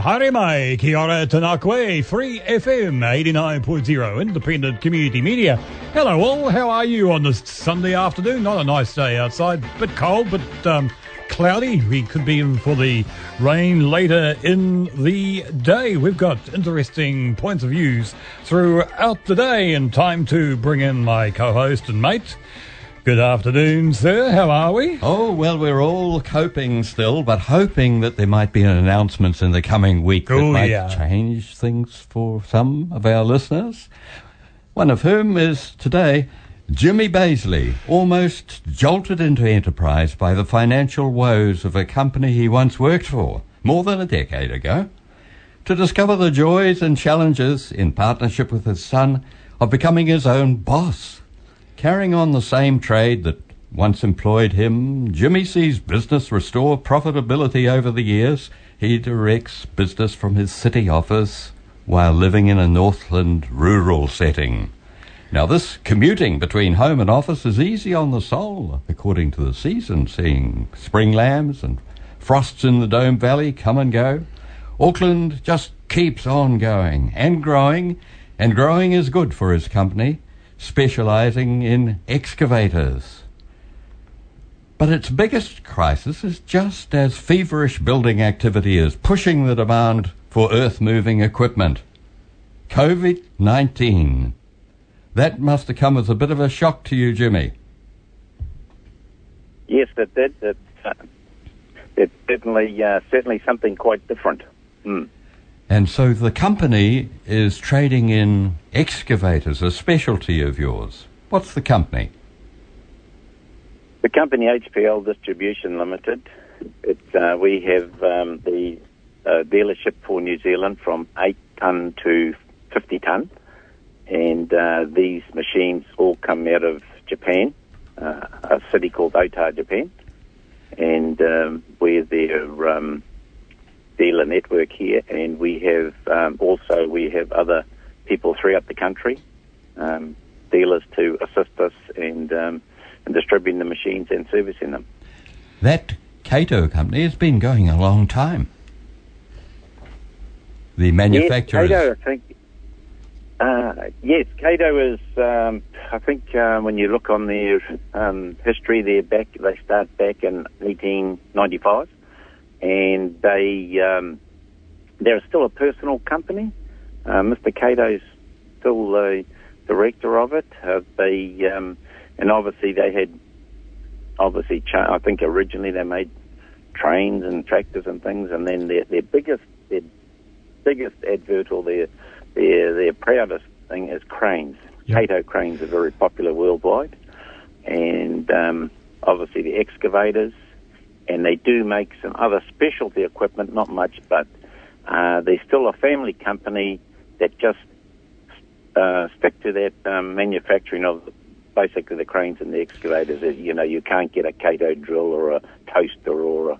haere mai, ki ora tanakwe, Free FM 89.0, independent community media. Hello all, how are you on this Sunday afternoon? Not a nice day outside, bit cold, but um, cloudy. We could be in for the rain later in the day. We've got interesting points of views throughout the day and time to bring in my co-host and mate. Good afternoon, sir. How are we? Oh, well, we're all coping still, but hoping that there might be an announcement in the coming week that Oh, might yeah. change things for some of our listeners. One of whom is today Jimmy Daisley, almost jolted into enterprise by the financial woes of a company he once worked for more than a decade ago. To discover the joys and challenges in partnership with his son of becoming his own boss. Carrying on the same trade that once employed him, Jimmy sees business restore profitability over the years. He directs business from his city office while living in a Northland rural setting. Now, this commuting between home and office is easy on the soul, according to the season, seeing spring lambs and frosts in the Dome Valley come and go. Auckland just keeps on going and growing, and growing is good for his company, specializing in excavators. But its biggest crisis is just as feverish building activity is pushing the demand for earth moving equipment. COVID 19. That must have come as a bit of a shock to you, Jimmy. Yes, it did. It, uh, it's certainly uh, certainly something quite different. Mm. And so the company is trading in excavators, a specialty of yours. What's the company? The company HPL Distribution Limited. It, uh, we have um, the uh, dealership for New Zealand from eight ton to fifty ton, and uh, these machines all come out of Japan, uh, a city called Ota, Japan, and um, we're their um, dealer network here, and we have um, also we have other people throughout the country, um, dealers to assist us and um, in distributing the machines and servicing them. That Kato company has been going a long time. The manufacturers. Yes, Kato, I think. Uh, yes, Kato is. Um, I think uh, when you look on their um, history, they're back. They start back in 1895, and they um, they're still a personal company. Uh, Mr. Kato's still the director of it. Uh, they um, and obviously they had obviously. Cha- I think originally they made trains and tractors and things, and then their their biggest their biggest advert or their their their proudest thing is cranes. Yep. Kato cranes are very popular worldwide, and um, obviously the excavators, and they do make some other specialty equipment, not much, but uh, they're still a family company that just uh, stick to that um, manufacturing of basically the cranes and the excavators. Uh, You know, you can't get a Kato drill or a toaster or a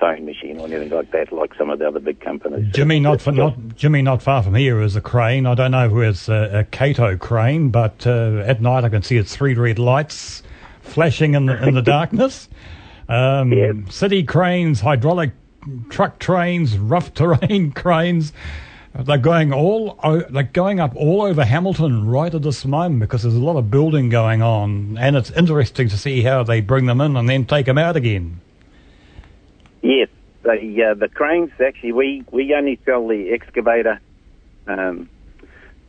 sewing machine or anything like that, like some of the other big companies. Jimmy, not, for, not Jimmy, not far from here is a crane. I don't know who it's a, a Kato crane, but uh, at night I can see its three red lights flashing in the in the darkness. Um, Yep. City cranes, hydraulic truck trains, rough terrain cranes. They're going all they're going up all over Hamilton right at this moment because there's a lot of building going on, and it's interesting to see how they bring them in and then take them out again. Yes, the uh, the cranes actually we we only sell the excavator um,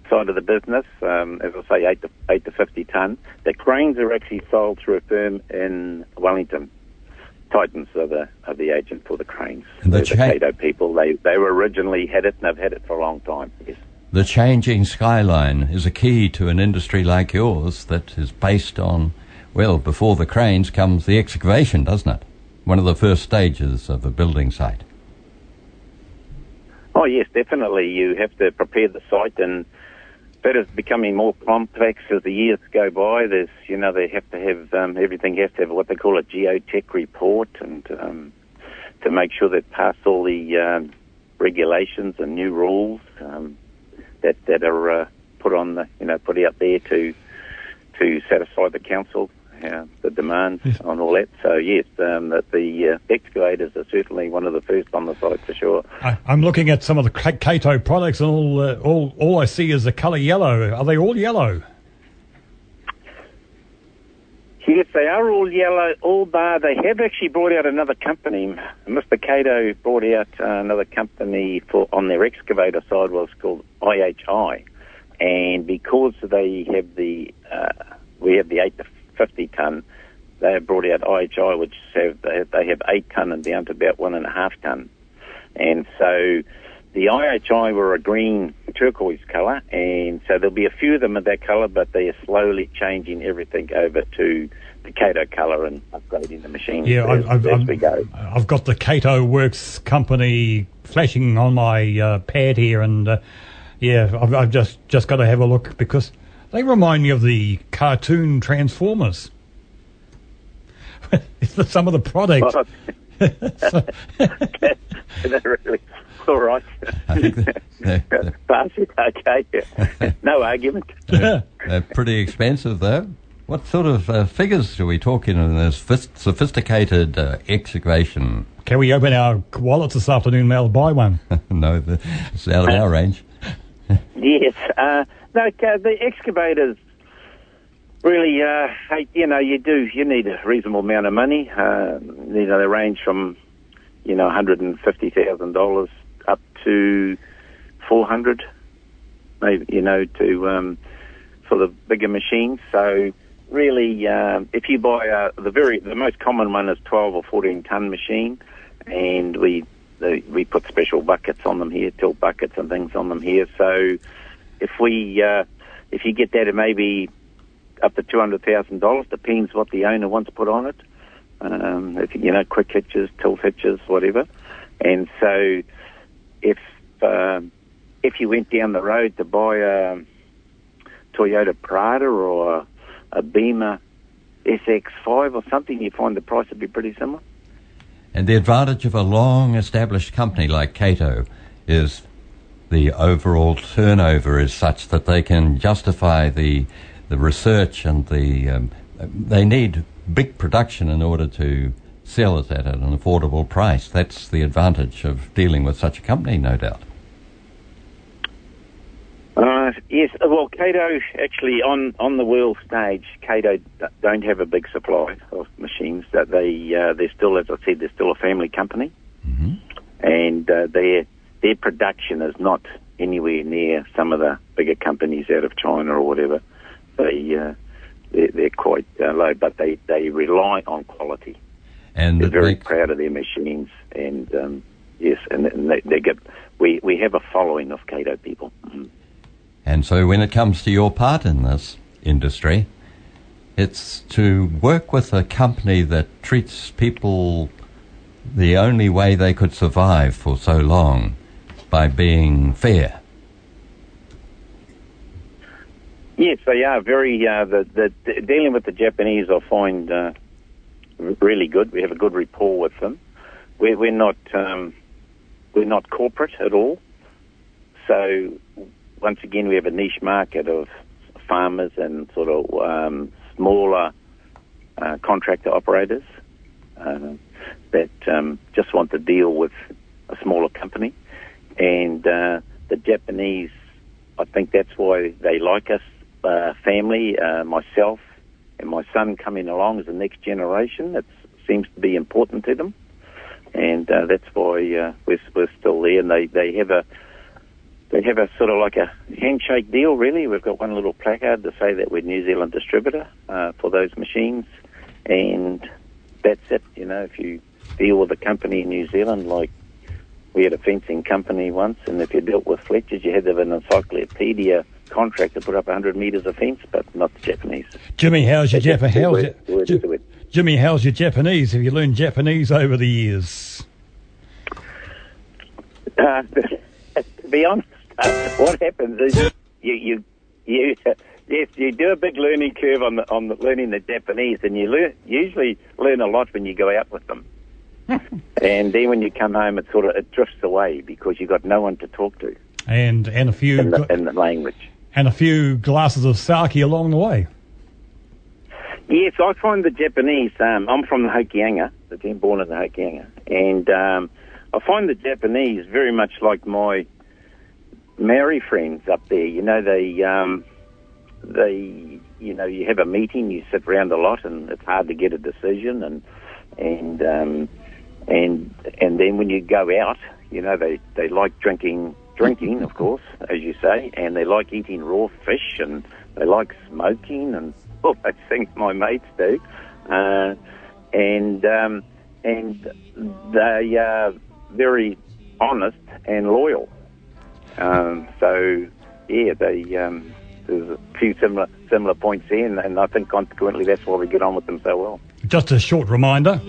side of the business. Um, as I say, eight to eight to fifty ton. The cranes are actually sold through a firm in Wellington. Titans are the are the agent for the cranes. And the They're the Kato people. They they were originally had it and they've had it for a long time. Yes. The changing skyline is a key to an industry like yours that is based on, well, before the cranes comes the excavation, doesn't it? One of the first stages of a building site. Oh yes, definitely. You have to prepare the site, and that is becoming more complex as the years go by. There's, you know, they have to have um, everything has to have what they call a geotech report, and um, to make sure they pass all the um, regulations and new rules um, that that are uh, put on the, you know, put out there to to satisfy the council uh, the demands yes. on all that. So yes, um, that the uh, excavators are certainly one of the first on the site for sure. I, am looking at some of the Kato products, and all uh, all all I see is the colour yellow. Are they all yellow? Yes, they are all yellow, all bar. They have actually brought out another company. Mr. Kato brought out uh, another company for on their excavator side was called IHI, and because they have the uh, we have the eight to 50 tonne. They have brought out IHI, which have, they have 8 tonne and down to about 1.5 tonne. And so the IHI were a green turquoise colour, and so there'll be a few of them of that colour, but they are slowly changing everything over to the Kato colour and upgrading the machines yeah, as, I've, as I've, we go. I've got the Kato Works company flashing on my uh, pad here, and uh, yeah, I've, I've, just just got to have a look because they remind me of the cartoon Transformers. Some of the products. Oh. really, all right. Pass it, okay. No argument. They're, they're pretty expensive, though. What sort of uh, figures are we talking in this sophisticated uh, excavation? Can we open our wallets this afternoon and I'll buy one? no, it's out of our range. yes. Uh, no, the excavators really, uh, you know, you do, you need a reasonable amount of money. Uh, you know, they range from, you know, $150,000 up to 400 maybe, you know, to, um, for the bigger machines. So really, uh, if you buy, uh, the very, the most common one is 12 or 14 ton machine and we, we put special buckets on them here, tilt buckets and things on them here. So, if we uh, if you get that at maybe up to two hundred thousand dollars, depends what the owner wants put on it. Um, if you know, quick hitches, tilt hitches, whatever. And so, if um, if you went down the road to buy a Toyota Prado or a, a Beamer SX5 or something, you find the price would be pretty similar. And the advantage of a long established company like Kato is the overall turnover is such that they can justify the the research and the um, they need big production in order to sell it at an affordable price. That's the advantage of dealing with such a company, no doubt. Uh, yes, well, Kato actually on, on the world stage, Kato don't have a big supply of machines. That they uh, they're still, as I said, they're still a family company, mm-hmm. and uh, they're their production is not anywhere near some of the bigger companies out of China or whatever. They uh, they're, they're, quite uh, low, but they, they rely on quality. And they're very proud of their machines, and um, yes, and, and they, they, get we we have a following of Kato people. Mm. And so, when it comes to your part in this industry, it's to work with a company that treats people the only way they could survive for so long by being fair. Yes, they are very. Uh, the, the, dealing with the Japanese, I find uh, really good. We have a good rapport with them. We're, we're not um, we're not corporate at all. So once again, we have a niche market of farmers and sort of um, smaller uh, contractor operators uh, that um, just want to deal with a smaller company. And uh, the Japanese, I think that's why they like us, uh, family, uh, myself and my son coming along as the next generation. It seems to be important to them. And uh, that's why uh, we're, we're still there. And they, they have a they have a sort of like a handshake deal, really. We've got one little placard to say that we're New Zealand distributor uh, for those machines, and that's it. You know, if you deal with a company in New Zealand like we had a fencing company once, and if you dealt with Fletchers, you had to have an encyclopedia contract to put up 100 metres of fence, but not the Japanese. Jimmy, how's your Japanese? Jimmy, how's your Japanese? Have you learned Japanese over the years? Uh, to be honest, uh, what happens is you, you you, yes, you do a big learning curve on the, on the, learning the Japanese, and you learn, usually learn a lot when you go out with them. and then when you come home, it sort of it drifts away because you've got no one to talk to And and a few in the, in the language. and a few glasses of sake along the way. Yes, I find the Japanese. Um, I'm from the Hokianga, the team born in the Hokianga, and um, I find the Japanese very much like my Maori friends up there. You know, they um, they you know you have a meeting, you sit around a lot, and it's hard to get a decision, and and um, and and then when you go out, you know they they like drinking drinking, of course, as you say, and they like eating raw fish, and they like smoking, and all those things my mates do, uh, and um, and they are very honest and loyal. Um, so yeah, they um, there's a few similar similar points there, and, and I think consequently that's why we get on with them so well. Just a short reminder.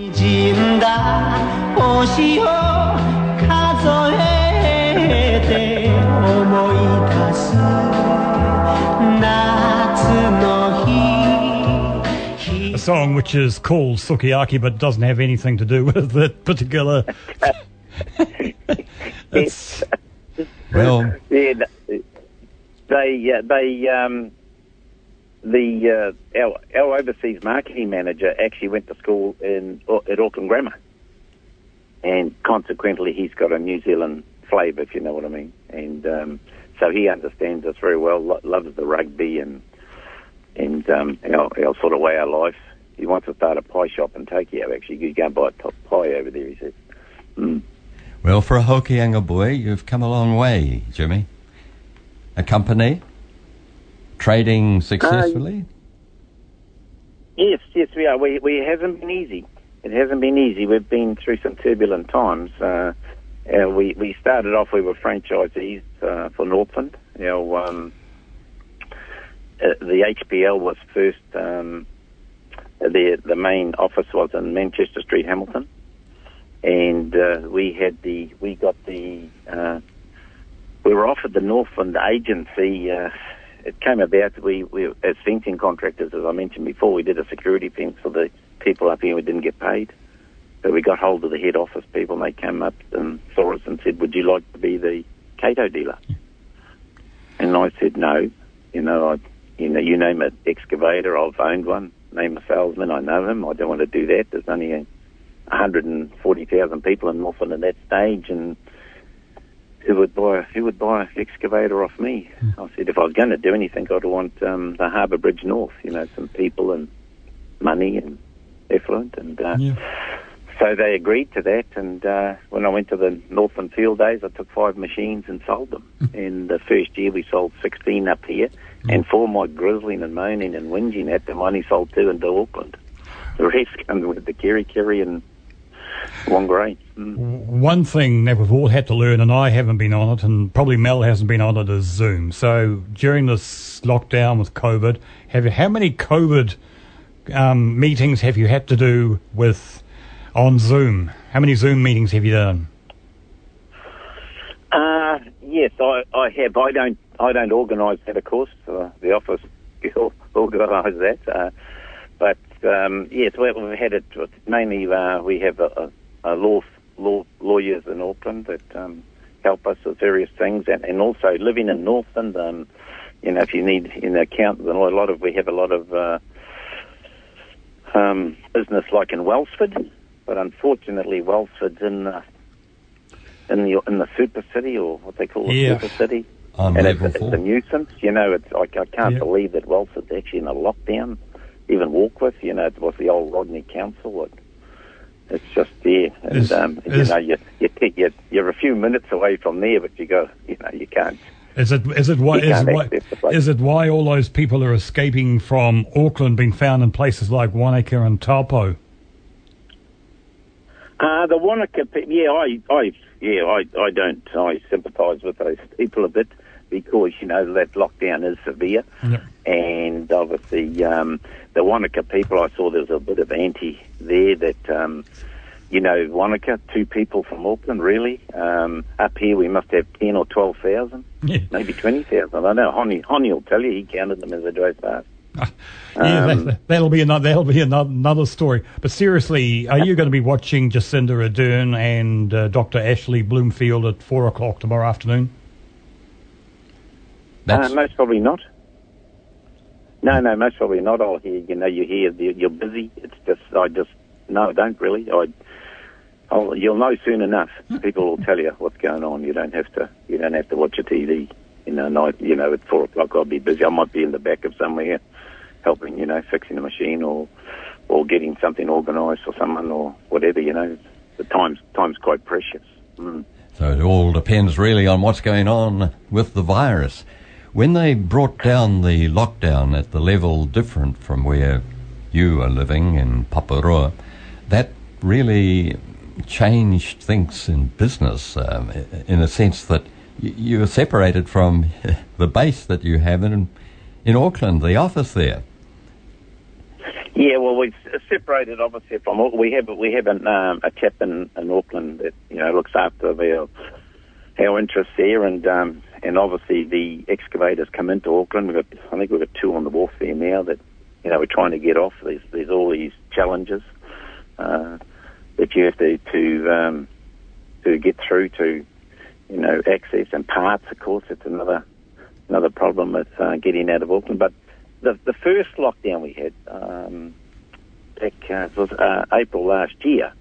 a song which is called Sukiyaki but doesn't have anything to do with that particular. it's, well, yeah, no they uh, they um, the uh, our, our overseas marketing manager actually went to school in at Auckland Grammar, and consequently he's got a New Zealand flavour, if you know what I mean. And um, so he understands us very well, lo- loves the rugby and and um, our, our sort of way of life. He wants to start a pie shop in Tokyo. Actually, you go and buy a top pie over there. He says. Mm. well, for a Hokianga boy, you've come a long way, Jimmy. A company trading successfully. Yes, yes, we are. We we it hasn't been easy. It hasn't been easy. We've been through some turbulent times. Uh, uh, we we started off. We were franchisees uh, for Northland. You know, um, uh, the HPL was first. Um, the the main office was in Manchester Street, Hamilton, and uh, we had the we got the uh, we were offered the Northland agency. Uh, it came about we, we as fencing contractors, as I mentioned before, we did a security fence for the people up here. We didn't get paid, but we got hold of the head office people, and they came up and saw us and said, "Would you like to be the Kato dealer?" And I said, "No." You know, I, you know, you name an excavator, I've owned one. Name a salesman, I know him. I don't want to do that. There's only a 140,000 people in Northland at that stage, and who would buy who would buy an excavator off me? I said if I was going to do anything, I'd want um, the Harbour Bridge North. You know, some people and money and effluent, and uh, yeah. so they agreed to that. And uh, when I went to the Northland Field Days, I took five machines and sold them. In the first year, we sold 16 up here, and for my grizzling and moaning and whinging at them, I only sold two into Auckland. The rest come with the Kerikeri and Whangarei. Mm. One thing that we've all had to learn, and I haven't been on it, and probably Mel hasn't been on it, is Zoom. So during this lockdown with COVID, have you, how many COVID um, meetings have you had to do with on Zoom? How many Zoom meetings have you done? Uh, yes, I, I have. I don't. I don't organise that, of course. Uh, the office organise that. Uh, um, yes, we, we've had it mainly. Uh, we have a, a, a law, law lawyers in Auckland that um, help us with various things, and, and also living in Northland. Um, you know, if you need an accountant, a lot of we have a lot of uh, um, business like in Wellsford, but unfortunately, Wellsford's in the in the in the super city or what they call the Yeah. super city. And it's, it's a nuisance. You know, it's like I can't Yeah. believe that Wellsford's actually in a lockdown. Even walk with. you know, it was the old Rodney Council. It, it's just there, and Is- um, you know, you, you take, you you're a few minutes away from there, but you go, you know, you can't. Is it is it why is it why, access the place. is it why all those people are escaping from Auckland, being found in places like Wanaka and Taupo? Uh, the Wanaka, yeah, I, I, yeah, I, I don't, I sympathise with those people a bit because you know that lockdown is severe, Yep. and obviously um, the Wanaka people, I saw there was a bit of anti there that um, you know, Wanaka, two people from Auckland, really. Um, up here, we must have 10 or 12,000, Yeah. maybe 20,000. I don't know. Honey, Honey will tell you, he counted them as they drove past. Yeah, Um, that, that'll be another that'll be another, another story. But seriously, are you going to be watching Jacinda Ardern and uh, Dr. Ashley Bloomfield at four o'clock tomorrow afternoon? That's Uh, most probably not. No, no, most probably not. I'll hear, you know, you hear you're busy. It's just, I just, no, I don't really. I, I'll, you'll know soon enough. People will tell you what's going on. You don't have to, you don't have to watch a TV. You know, night, you know, at four o'clock I'll be busy. I might be in the back of somewhere helping, you know, fixing a machine or, or getting something organised for someone or whatever, you know. The time's, time's quite precious. Mm. So it all depends really on what's going on with the virus. When they brought down the lockdown at the level different from where you are living in Paparoa, that really changed things in business um, in a sense that you were separated from the base that you have in, in Auckland, the office there. Yeah, well, we've separated obviously from we have we have an, um, a chap in, in Auckland that you know looks after our our interests there, and um, and obviously the excavators come into Auckland. We've got I think we've got two on the wharf there now that you know we're trying to get off. There's there's all these challenges uh, that you have to to um, to get through to you know access and parts. Of course, it's another another problem with uh, getting out of Auckland, but the the first lockdown we had um, back uh, it was uh, April last year.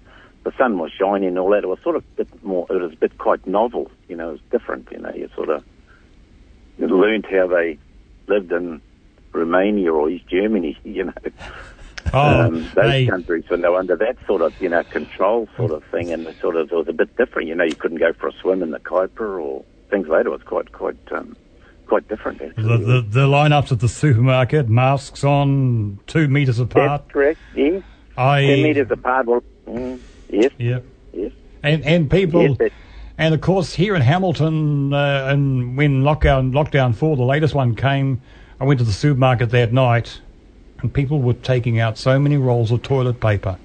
The sun was shining and all that. It was sort of a bit more. It was a bit quite novel. You know, it was different. You know, you sort of learned how they lived in Romania or East Germany. You know, Oh, um, those hey, countries when they were under that sort of you know control sort of thing, and it sort of it was a bit different. You know, you couldn't go for a swim in the Kaipara or things like that. It was quite quite um, quite different. Actually. the, the the lineups at the supermarket, masks on, two meters apart. That's correct. Yeah. I Ten metres apart. Well, mm, yes, yeah, yes. and and people. Yes, And of course, here in Hamilton, uh, and when lockdown lockdown four, the latest one came, I went to the supermarket that night, and people were taking out so many rolls of toilet paper.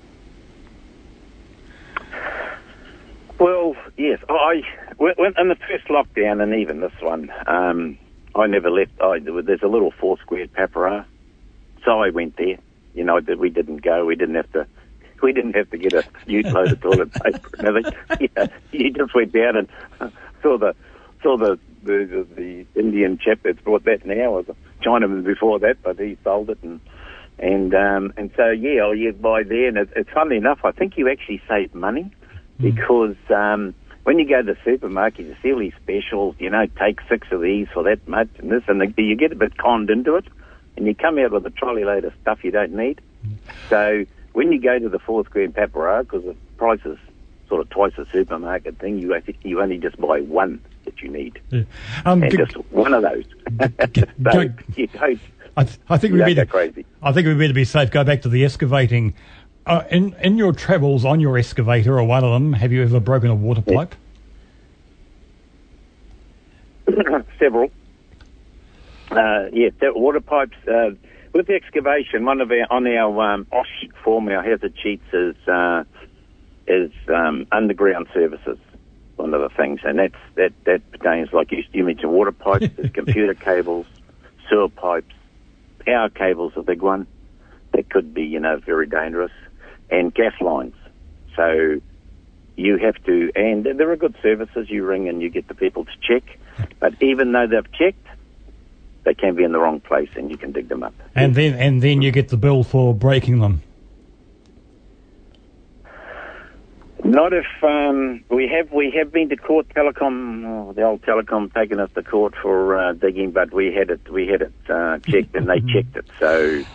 Well, yes. I when, in the first lockdown and even this one, um, I never left. I, there's a little four squared Paparoa, so I went there. You know, we didn't go. We didn't have to. We didn't have to get a huge load of toilet paper and. Yeah, you just went down and saw the saw the the, the, Indian chap that's brought that now was a Chinaman before that, but he sold it and and um, and so yeah, oh, you buy there, and it, it's funny enough. I think you actually save money because um, when you go to the supermarket, you see all these specials. You know, take six of these for that much, and this, and the, you get a bit conned into it, and you come out with a trolley load of stuff you don't need. So when you go to the four square Paparoa, because the price is sort of twice the supermarket thing, you you only just buy one that you need, Yeah. Um, and g- just one of those. so go- you don't, I, th- I think we better. crazy. I think we better be safe. Go back to the excavating. Uh, in in your travels on your excavator or one of them, have you ever broken a water pipe? several. Uh, yeah, water pipes. Uh, with the excavation, one of our on our um, OSH form, our hazard sheets is uh, is um, underground services. One of the things, and that's that that pertains like you, you mentioned, water pipes, there's computer cables, sewer pipes, power cables, a big one. That could be, you know, very dangerous, and gas lines. So you have to, and there are good services. You ring and you get the people to check, but even though they've checked, they can be in the wrong place, and you can dig them up. And then and then you get the bill for breaking them. Not if um, we have we have been to court. Telecom, oh, the old Telecom, taken us to court for uh, digging, but we had it we had it uh, checked, and they checked it. So,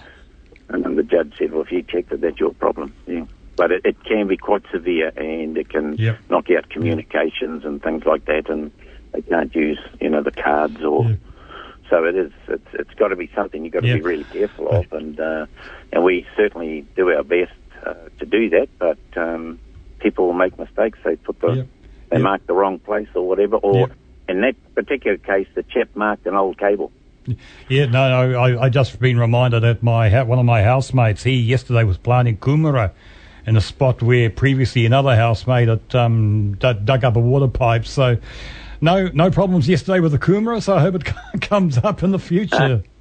and then the judge said, "Well, if you checked it, that's your problem." Yeah. But it, it can be quite severe, and it can Yep. knock out communications and things like that, and they can't use you know the cards or. Yeah. So it is. It's it's got to be something you've got to Yeah. be really careful of, and uh, and we certainly do our best uh, to do that. But um, people will make mistakes. They put the Yeah. they Yeah. mark the wrong place or whatever. Or in that particular case, the chap marked an old cable. Yeah, no, no I, I just been reminded that my one of my housemates, he yesterday was planting kumara, in a spot where previously another housemate had um, dug up a water pipe. So no no problems yesterday with the kumara. So I hope it comes up in the future.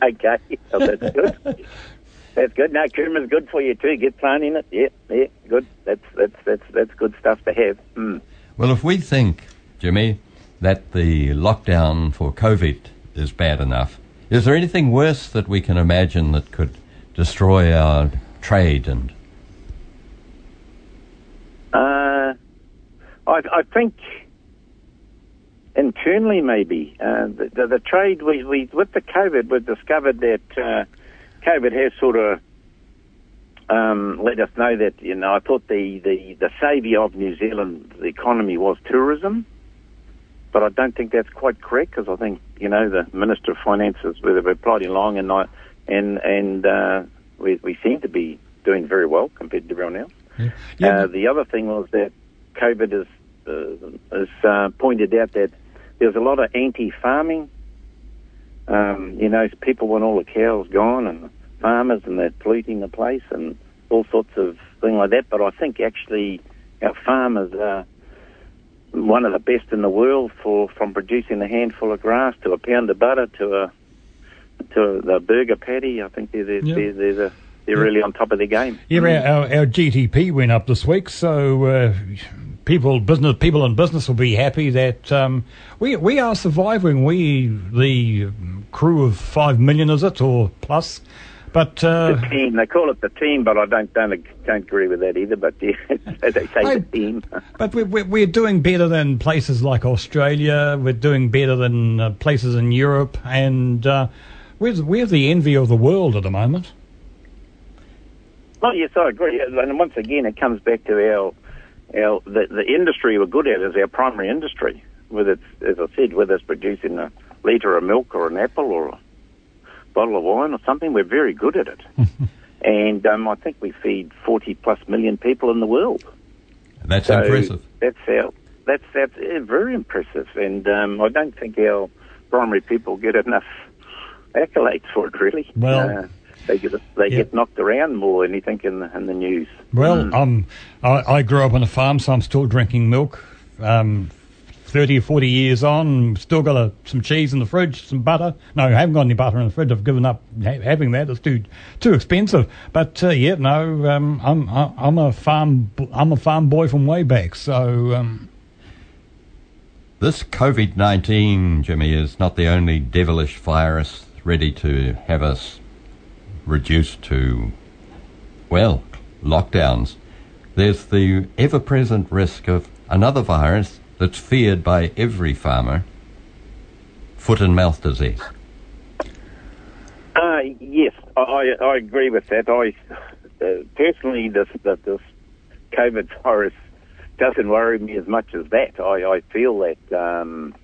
Okay, well, that's good. That's good. No, kumara's good for you too. Get planting it. Yeah, yeah, good. That's that's that's that's good stuff to have. Mm. Well, if we think, Jimmy, that the lockdown for COVID is bad enough, is there anything worse that we can imagine that could destroy our trade and? Uh, I, I think internally maybe uh, the, the, the trade we, we with the COVID we've discovered that uh, COVID has sort of um, let us know that you know I thought the the the saviour of New Zealand the economy was tourism, but I don't think that's quite correct because I think you know the Minister of Finances we're plodding along and I, and and uh, we we seem to be doing very well compared to everyone else. Yeah. Yeah. Uh, the other thing was that COVID has uh, has uh, pointed out that there's a lot of anti-farming. Um, you know, people want all the cows gone and farmers and they're polluting the place and all sorts of things like that. But I think actually our farmers are one of the best in the world for from producing a handful of grass to a pound of butter to a to the burger patty. I think they're they're, Yeah. they're, they're, the, they're really on top of their game. Yeah, our, our GDP went up this week, so uh, people, business people in business will be happy that um, we we are surviving. We the crew of five million, is it or plus? But uh, The team, they call it the team, but I don't don't, don't agree with that either. But yeah, they say I- the team. but we're, we're we're doing better than places like Australia. We're doing better than uh, places in Europe, and uh, we're we're the envy of the world at the moment. Oh yes, I agree. And once again, it comes back to our our the, the industry we're good at is our primary industry. Whether it's, as I said, whether it's producing a litre of milk or an apple or a bottle of wine or something, we're very good at it. and um, I think we feed 40 plus million people in the world. That's So impressive. That's our, that's that's uh, very impressive, and um, I don't think our primary people get enough accolades for it. Really, Well, uh, they get they yeah. get knocked around more than anything in the in the news. Well, um, I, I grew up on a farm, so I'm still drinking milk. Um, 30 or 40 years on, still got a, some cheese in the fridge, some butter. No, I haven't got any butter in the fridge. I've given up ha- having that. It's too too expensive. But uh, yeah, no, um, I'm I- I'm a farm b- I'm a farm boy from way back. So um, This COVID 19, Jimmy, is not the only devilish virus ready to have us reduced to, well, lockdowns. There's the ever present risk of another virus that's feared by every farmer foot and mouth disease. Uh, yes, I, I agree with that. I uh, personally, this that this COVID virus doesn't worry me as much as that. I, I feel that um,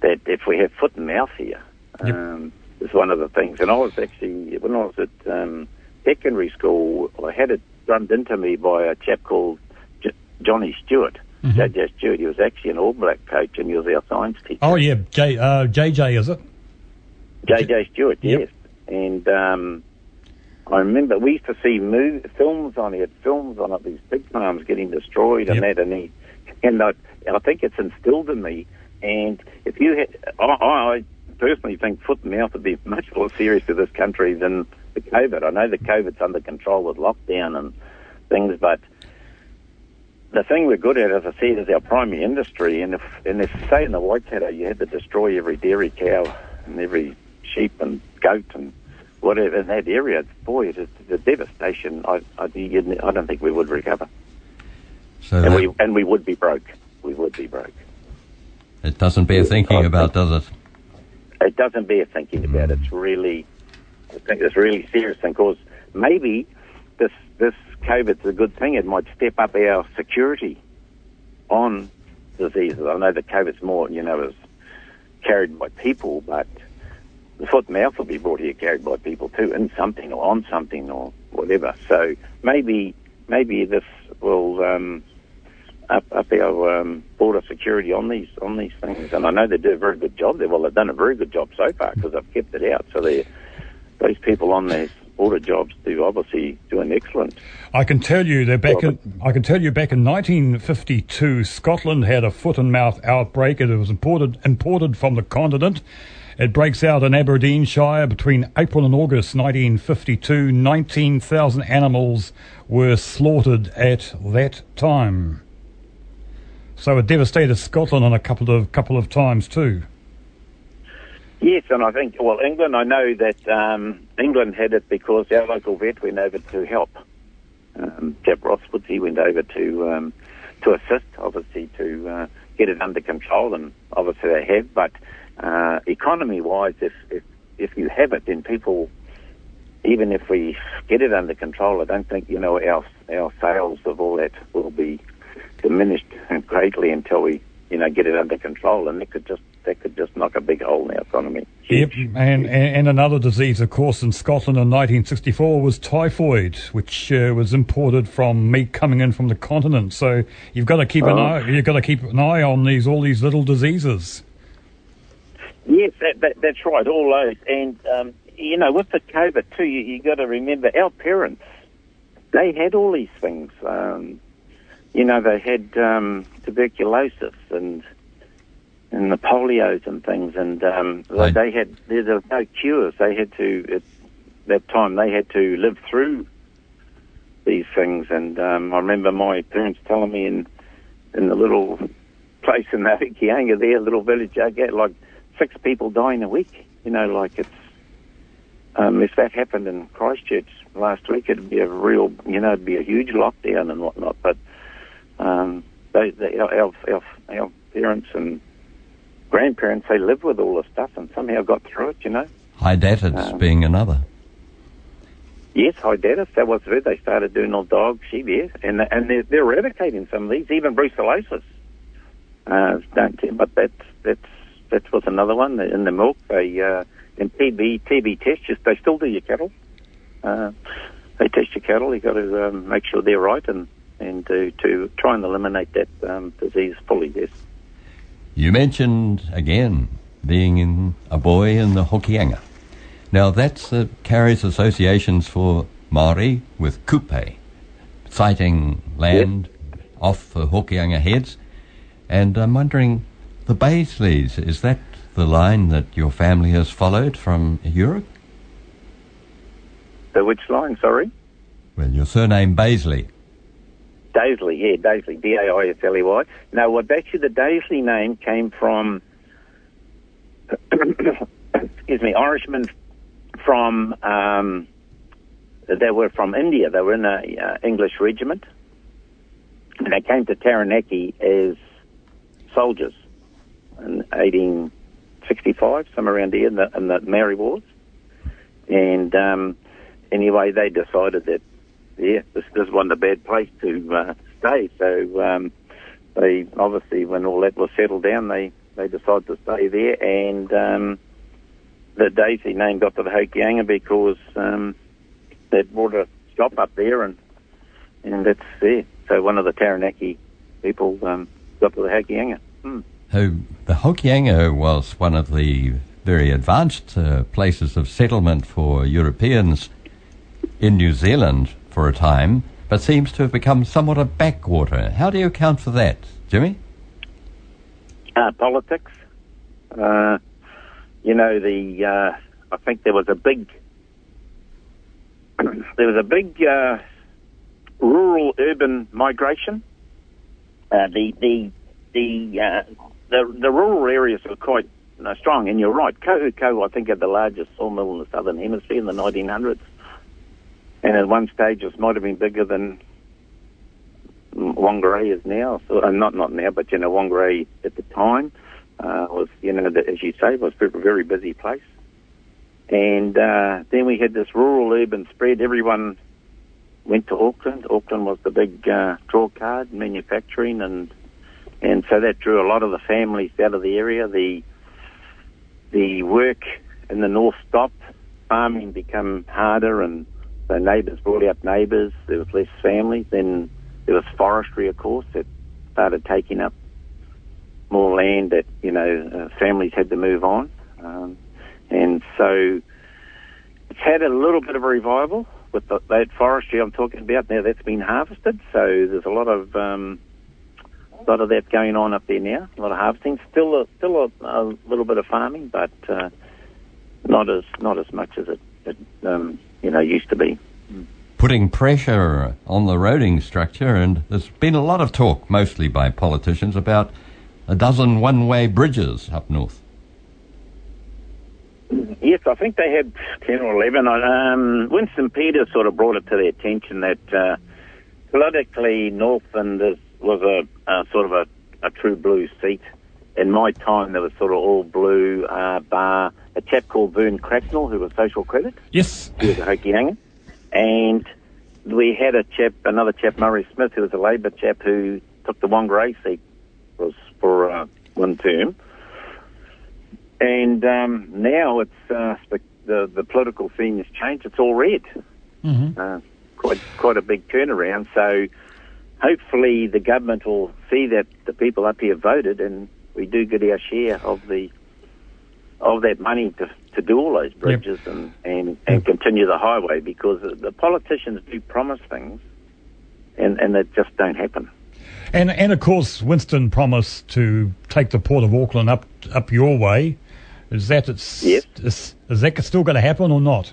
that if we have foot and mouth here, Yep. Is one of the things. And I was actually when I was at um, secondary school, I had it drummed into me by a chap called J- Johnny Stewart. JJ Stewart. He was actually an All Black coach, and he was our science teacher. oh yeah, J, uh, JJ is it? J.J. Stewart, Yep. yes. And um, I remember we used to see mov films on it, films on it, these big farms getting destroyed and that, and he, and I, I think it's instilled in me. And if you had, I, I personally think foot and mouth would be much more serious to this country than the COVID. I know the COVID's under control with lockdown and things, but the thing we're good at, as I said, is our primary industry. And if, and if say in the Waikato you had to destroy every dairy cow and every sheep and goat and whatever in that area, boy, it is the devastation. I, I, I don't think we would recover, So and that, we and we would be broke. We would be broke. it doesn't bear thinking oh, about, does it? It doesn't bear thinking about. It's really, I think it's really serious thing because maybe this this COVID's a good thing. It might step up our security on diseases. I know that COVID's more, you know, is carried by people, but the foot and mouth will be brought here carried by people too, in something or on something or whatever. So maybe maybe this will um, up, up our um, border security on these on these things. And I know they do a very good job there. Well, they've done a very good job so far because they've kept it out. So they these people on these border jobs do obviously doing excellent. I can tell you that back in I can tell you back in 1952, Scotland had a foot and mouth outbreak. It was imported imported from the continent. It breaks out in Aberdeenshire between April and August 1952. 19,000 animals were slaughtered at that time. So it devastated Scotland on a couple of couple of times too. Yes, and I think, well, England, I know that um, England had it because our local vet went over to help. Um, Jeff Rosswood, he went over to um, to assist, obviously, to uh, get it under control, and obviously they have. But uh, economy-wise, if, if if you have it, then people, even if we get it under control, I don't think you know our our sales of all that will be diminished greatly until we you know get it under control, and it could just that could just knock a big hole in our economy. Yep, and, and, another disease, of course, in Scotland in 1964 was typhoid, which uh, was imported from meat coming in from the continent. So you've got to keep an Oh. eye. You've got to keep an eye on these all these little diseases. Yes, that, that, that's right, all those. And, um, you know, with the COVID too, you, you got to remember our parents, they had all these things. Um, you know, they had um, tuberculosis and and the polios and things, and um, Right. they had there were no cures. They had to at that time they had to live through these things. And um, I remember my parents telling me in in the little place in Hokianga there, little village, I get like six people dying a week. You know, like it's um, if that happened in Christchurch last week, it'd be a real, you know, it'd be a huge lockdown and whatnot. But um, they, they, our, our, our, parents and grandparents, they lived with all this stuff and somehow got through it. You know. Hydatids Um, being another. Yes, high Hydatids, that was it. They started doing all dog, sheep, yeah, and and they're, they're eradicating some of these, even brucellosis. Uh, don't, but that's that's that was another one in the milk. They uh, in TB TB tests, just- they still do your cattle. Uh, they test your cattle. You got to um, make sure they're right and and to to try and eliminate that um, disease fully. Yes. You mentioned again being in a boy in the Hokianga. Now that uh, carries associations for Maori with kupe, sighting land off the Hokianga heads. And I'm wondering, the Daisleys, is that the line that your family has followed from Europe? So which line? Sorry. Well, your surname Daisley. Daisley, yeah, Daisley, D A I S L E Y. Now, what actually the Daisley name came from, excuse me, Irishmen from, um, they were from India. They were in an uh, English regiment, and they came to Taranaki as soldiers in 1865, somewhere around here in the, in the Maori Wars. And um, anyway, they decided that yeah, this, this wasn't a bad place to uh, stay. So um, they obviously, when all that was settled down, they they decided to stay there, and um, the Daisley name got to the Hokianga because um, they brought a shop up there, and and that's there. So one of the Taranaki people um, got to the Hokianga. Hmm. So the Hokianga was one of the very advanced uh, places of settlement for Europeans in New Zealand for a time, but seems to have become somewhat a backwater. How do you account for that, Jimmy? uh, politics. Uh, you know, the uh, I think there was a big there was a big uh, rural urban migration. Uh, the the the, uh, the the rural areas were quite uh, strong, and you're right. Kohukohu, I think, had the largest sawmill in the southern hemisphere in the 1900s, and at one stage it might have been bigger than Whangarei is now. So, uh, not not now, but you know Whangarei at the time uh, was you know the, as you say was a very busy place. And uh, then we had this rural urban spread. Everyone went to Auckland. Auckland was the big uh, draw card, manufacturing, and and so that drew a lot of the families out of the area. The the work in the north stopped. Farming became harder, and so neighbours brought out neighbours. There was less families. Then there was forestry, of course, that started taking up more land that you know uh, families had to move on, um, and so it's had a little bit of a revival with the, that forestry I'm talking about. Now that's been harvested, so there's a lot of um, a lot of that going on up there now. A lot of harvesting. Still, a, still a, a little bit of farming, but uh, not as not as much as it, it um, you know used to be. Putting pressure on the roading structure, and there's been a lot of talk, mostly by politicians, about a dozen one-way bridges up north. Yes, I think they had 10 or 11. Um, Winston Peters sort of brought it to their attention that uh, politically Northland is, was a, a sort of a, a, true blue seat. In my time, there was sort of all blue, uh, bar a chap called Vern Cracknell, who was social credit. Yes. He was a Hokianga. And we had a chap, another chap, Murray Smith, who was a Labor chap who took the Whangarei seat was for uh, one term. And um, now it's uh, the, the, the political scene has changed. It's all red. Mm-hmm. Uh, quite quite a big turnaround. So hopefully the government will see that the people up here voted, and we do get our share of the of that money to to do all those bridges yep. and and, and yep. continue the highway because the politicians do promise things, and and they just don't happen. And and of course, Winston promised to take the port of Auckland up up your way. Is that it's, yes. is, is that still going to happen or not?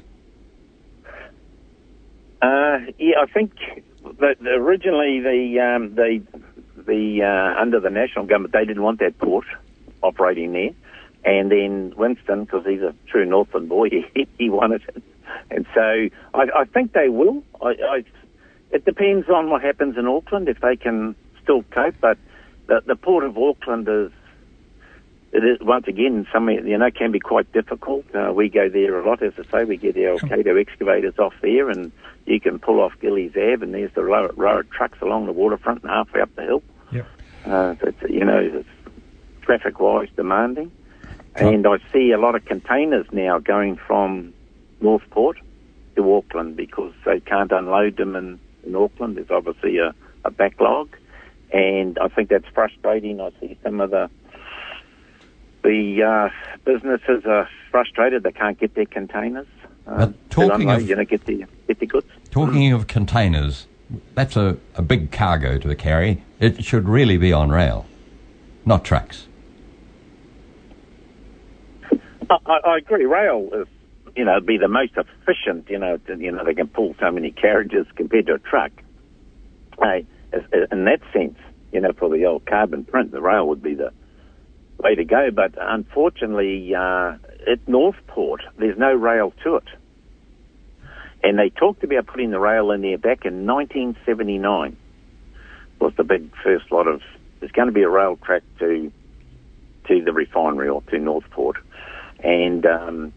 Uh, yeah, I think that originally the um, the the uh, under the national government they didn't want that port operating there, and then Winston, because he's a true Northland boy, he, he wanted it, and so I, I think they will. I, I, it depends on what happens in Auckland if they can still cope, but the, the port of Auckland is it is once again you know can be quite difficult. Uh, we go there a lot, as I say. We get our Kato excavators off there, and you can pull off Gillies Ave, and there's the row, row of trucks along the waterfront and halfway up the hill. Yep. Uh, it's, you know, it's traffic-wise demanding, and I see a lot of containers now going from Northport to Auckland because they can't unload them in, in Auckland. There's obviously a, a backlog, and I think that's frustrating. I see some of the the uh, businesses are frustrated; they can't get their containers. Um, talking of, you know, get the get the goods. Talking of containers, that's a, a big cargo to carry. It should really be on rail, not trucks. I, I agree. Rail is, you know, be the most efficient. You know, to, you know, they can pull so many carriages compared to a truck. Hey, in that sense, you know, for the old carbon print, the rail would be the way to go. But unfortunately, uh, at Northport, there's no rail to it. And they talked about putting the rail in there back in 1979. Was the big first lot of there's going to be a rail track to to the refinery or to Northport, and um,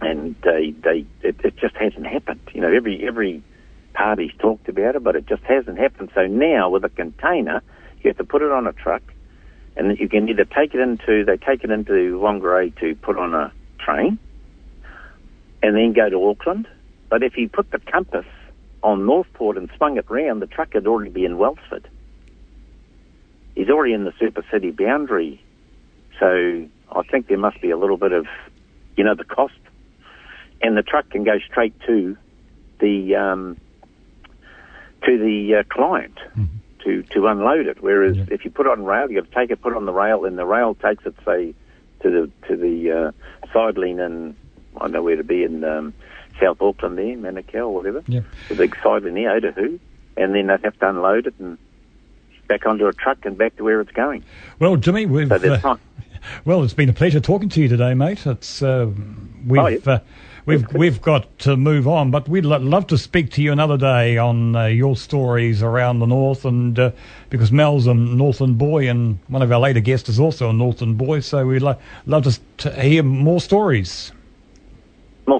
and they they it, it just hasn't happened. You know, every every party's talked about it, but it just hasn't happened. So now with a container, you have to put it on a truck, and you can either take it into they take it into Whangarei to put on a train, and then go to Auckland. But if you put the compass on Northport and swung it round, the truck would already be in Wellsford. He's already in the super city boundary, so I think there must be a little bit of, you know, the cost, and the truck can go straight to the um, to the uh, client. Mm-hmm to, to unload it. Whereas yeah. if you put it on rail, you have to take it, put it on the rail, and the rail takes it, say, to the to the uh, sideline and I don't know where to be in um, South Auckland there, Manukau or whatever. Yeah. The big sideline there, Otahu, and then they have to unload it and back onto a truck and back to where it's going. Well, Jimmy, we've. So uh, well, it's been a pleasure talking to you today, mate. It's uh, we've. Oh, yeah. Uh, we've we've got to move on, but we'd lo- love to speak to you another day on uh, your stories around the north, and uh, because Mel's a Northern boy, and one of our later guests is also a Northern boy, so we'd lo- love to, to hear more stories.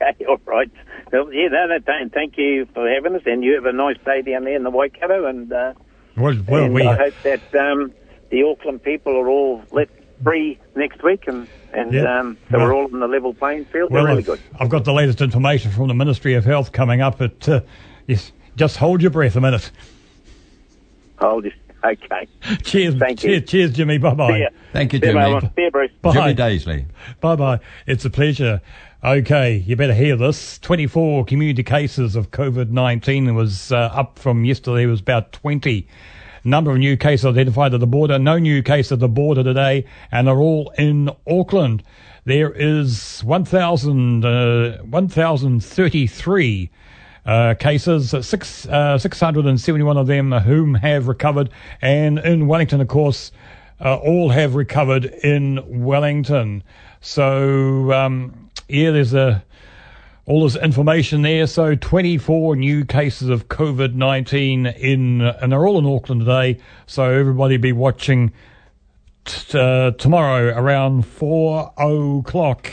Okay, all right. Well, yeah, no, no, thank you for having us, and you have a nice day down there in the Waikato, and, uh, well, well and we I hope that um, the Auckland people are all let free next week, and and Yeah. um, so Well- we're all on the level playing field. well, They're really I've, good. I've got the latest information from the Ministry of Health coming up. At uh, yes, just hold your breath a minute. I'll just okay. Cheers, Thank you. cheers, cheers, Jimmy. Bye bye. ya. Thank you, Jimmy. mate. See ya, Bruce. Bye. Jimmy Daisley. Bye bye. It's a pleasure. Okay, you better hear this. 24 community cases of COVID 19 was uh, up from yesterday, it was about 20. Number of new cases identified at the border, no new case at the border today, and they're all in Auckland. There is 1,000, uh, 1,033 uh, cases, six, uh, 671 of them whom have recovered, and in Wellington, of course, uh, all have recovered in Wellington. So, um, yeah, there's a all this information there. So 24 new cases of COVID 19 in, and they're all in Auckland today. So everybody be watching t- uh, tomorrow around four o'clock.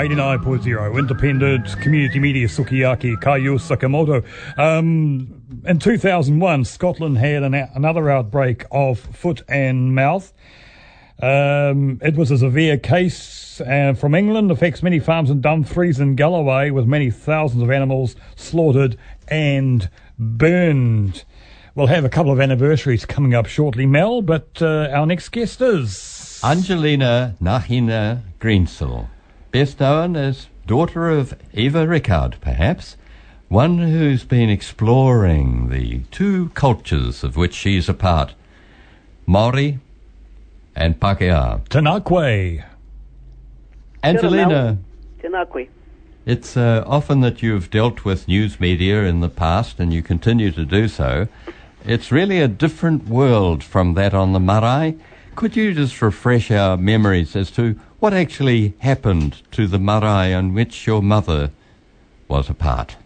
89.0, independent community media, Sukiyaki, Kyu Sakamoto. Um, in 2001, Scotland had an, another outbreak of foot and mouth. Um, it was a severe case uh, from England, affects many farms in Dumfries and Galloway, with many thousands of animals slaughtered and burned. We'll have a couple of anniversaries coming up shortly, Mel, but uh, our next guest is. Angelina Ngahina Greensill, best known as daughter of Eva Rickard, perhaps, one who's been exploring the two cultures of which she's a part Maori and Pākehā. Tēnā koe. Angelina, Tēnā koe. it's uh, often that you've dealt with news media in the past and you continue to do so. It's really a different world from that on the marae. Could you just refresh our memories as to what actually happened to the marae on which your mother was a part?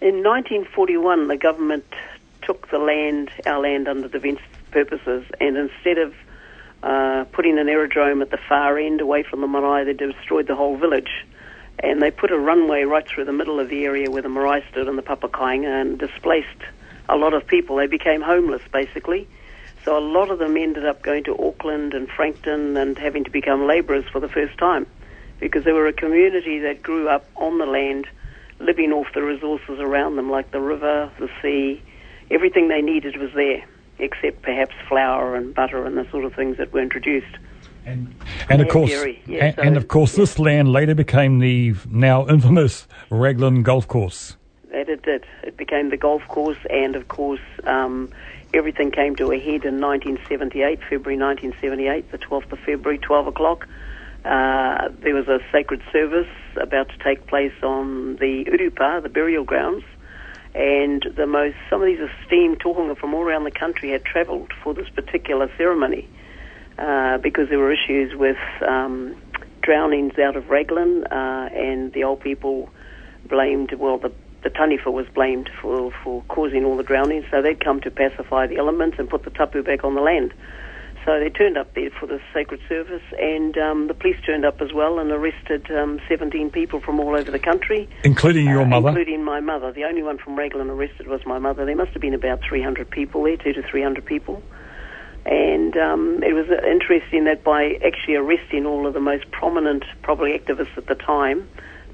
In 1941, the government took the land, our land, under defence purposes, and instead of uh, putting an aerodrome at the far end away from the marae, they destroyed the whole village. And they put a runway right through the middle of the area where the marae stood and the papakainga and displaced a lot of people. They became homeless, basically. So a lot of them ended up going to Auckland and Frankton and having to become labourers for the first time because they were a community that grew up on the land, living off the resources around them, like the river, the sea. Everything they needed was there, except perhaps flour and butter and the sort of things that were introduced. And, and of course, yeah, and, so- and of course, this land later became the now infamous Raglan Golf Course. That it did. It became the golf course, and of course, um, everything came to a head in 1978, February 1978, the 12th of February, 12 o'clock. Uh, there was a sacred service about to take place on the Urupa, the burial grounds, and the most some of these esteemed tohunga from all around the country had travelled for this particular ceremony uh, because there were issues with um, drownings out of Raglan, uh, and the old people blamed, well, the, the Taniwha was blamed for, for causing all the drownings, so they'd come to pacify the elements and put the tapu back on the land. So they turned up there for the sacred service, and um, the police turned up as well and arrested um, 17 people from all over the country. Including your uh, mother. Including my mother. The only one from Raglan arrested was my mother. There must have been about 300 people there, two to 300 people. And um, it was uh, interesting that by actually arresting all of the most prominent, probably activists at the time,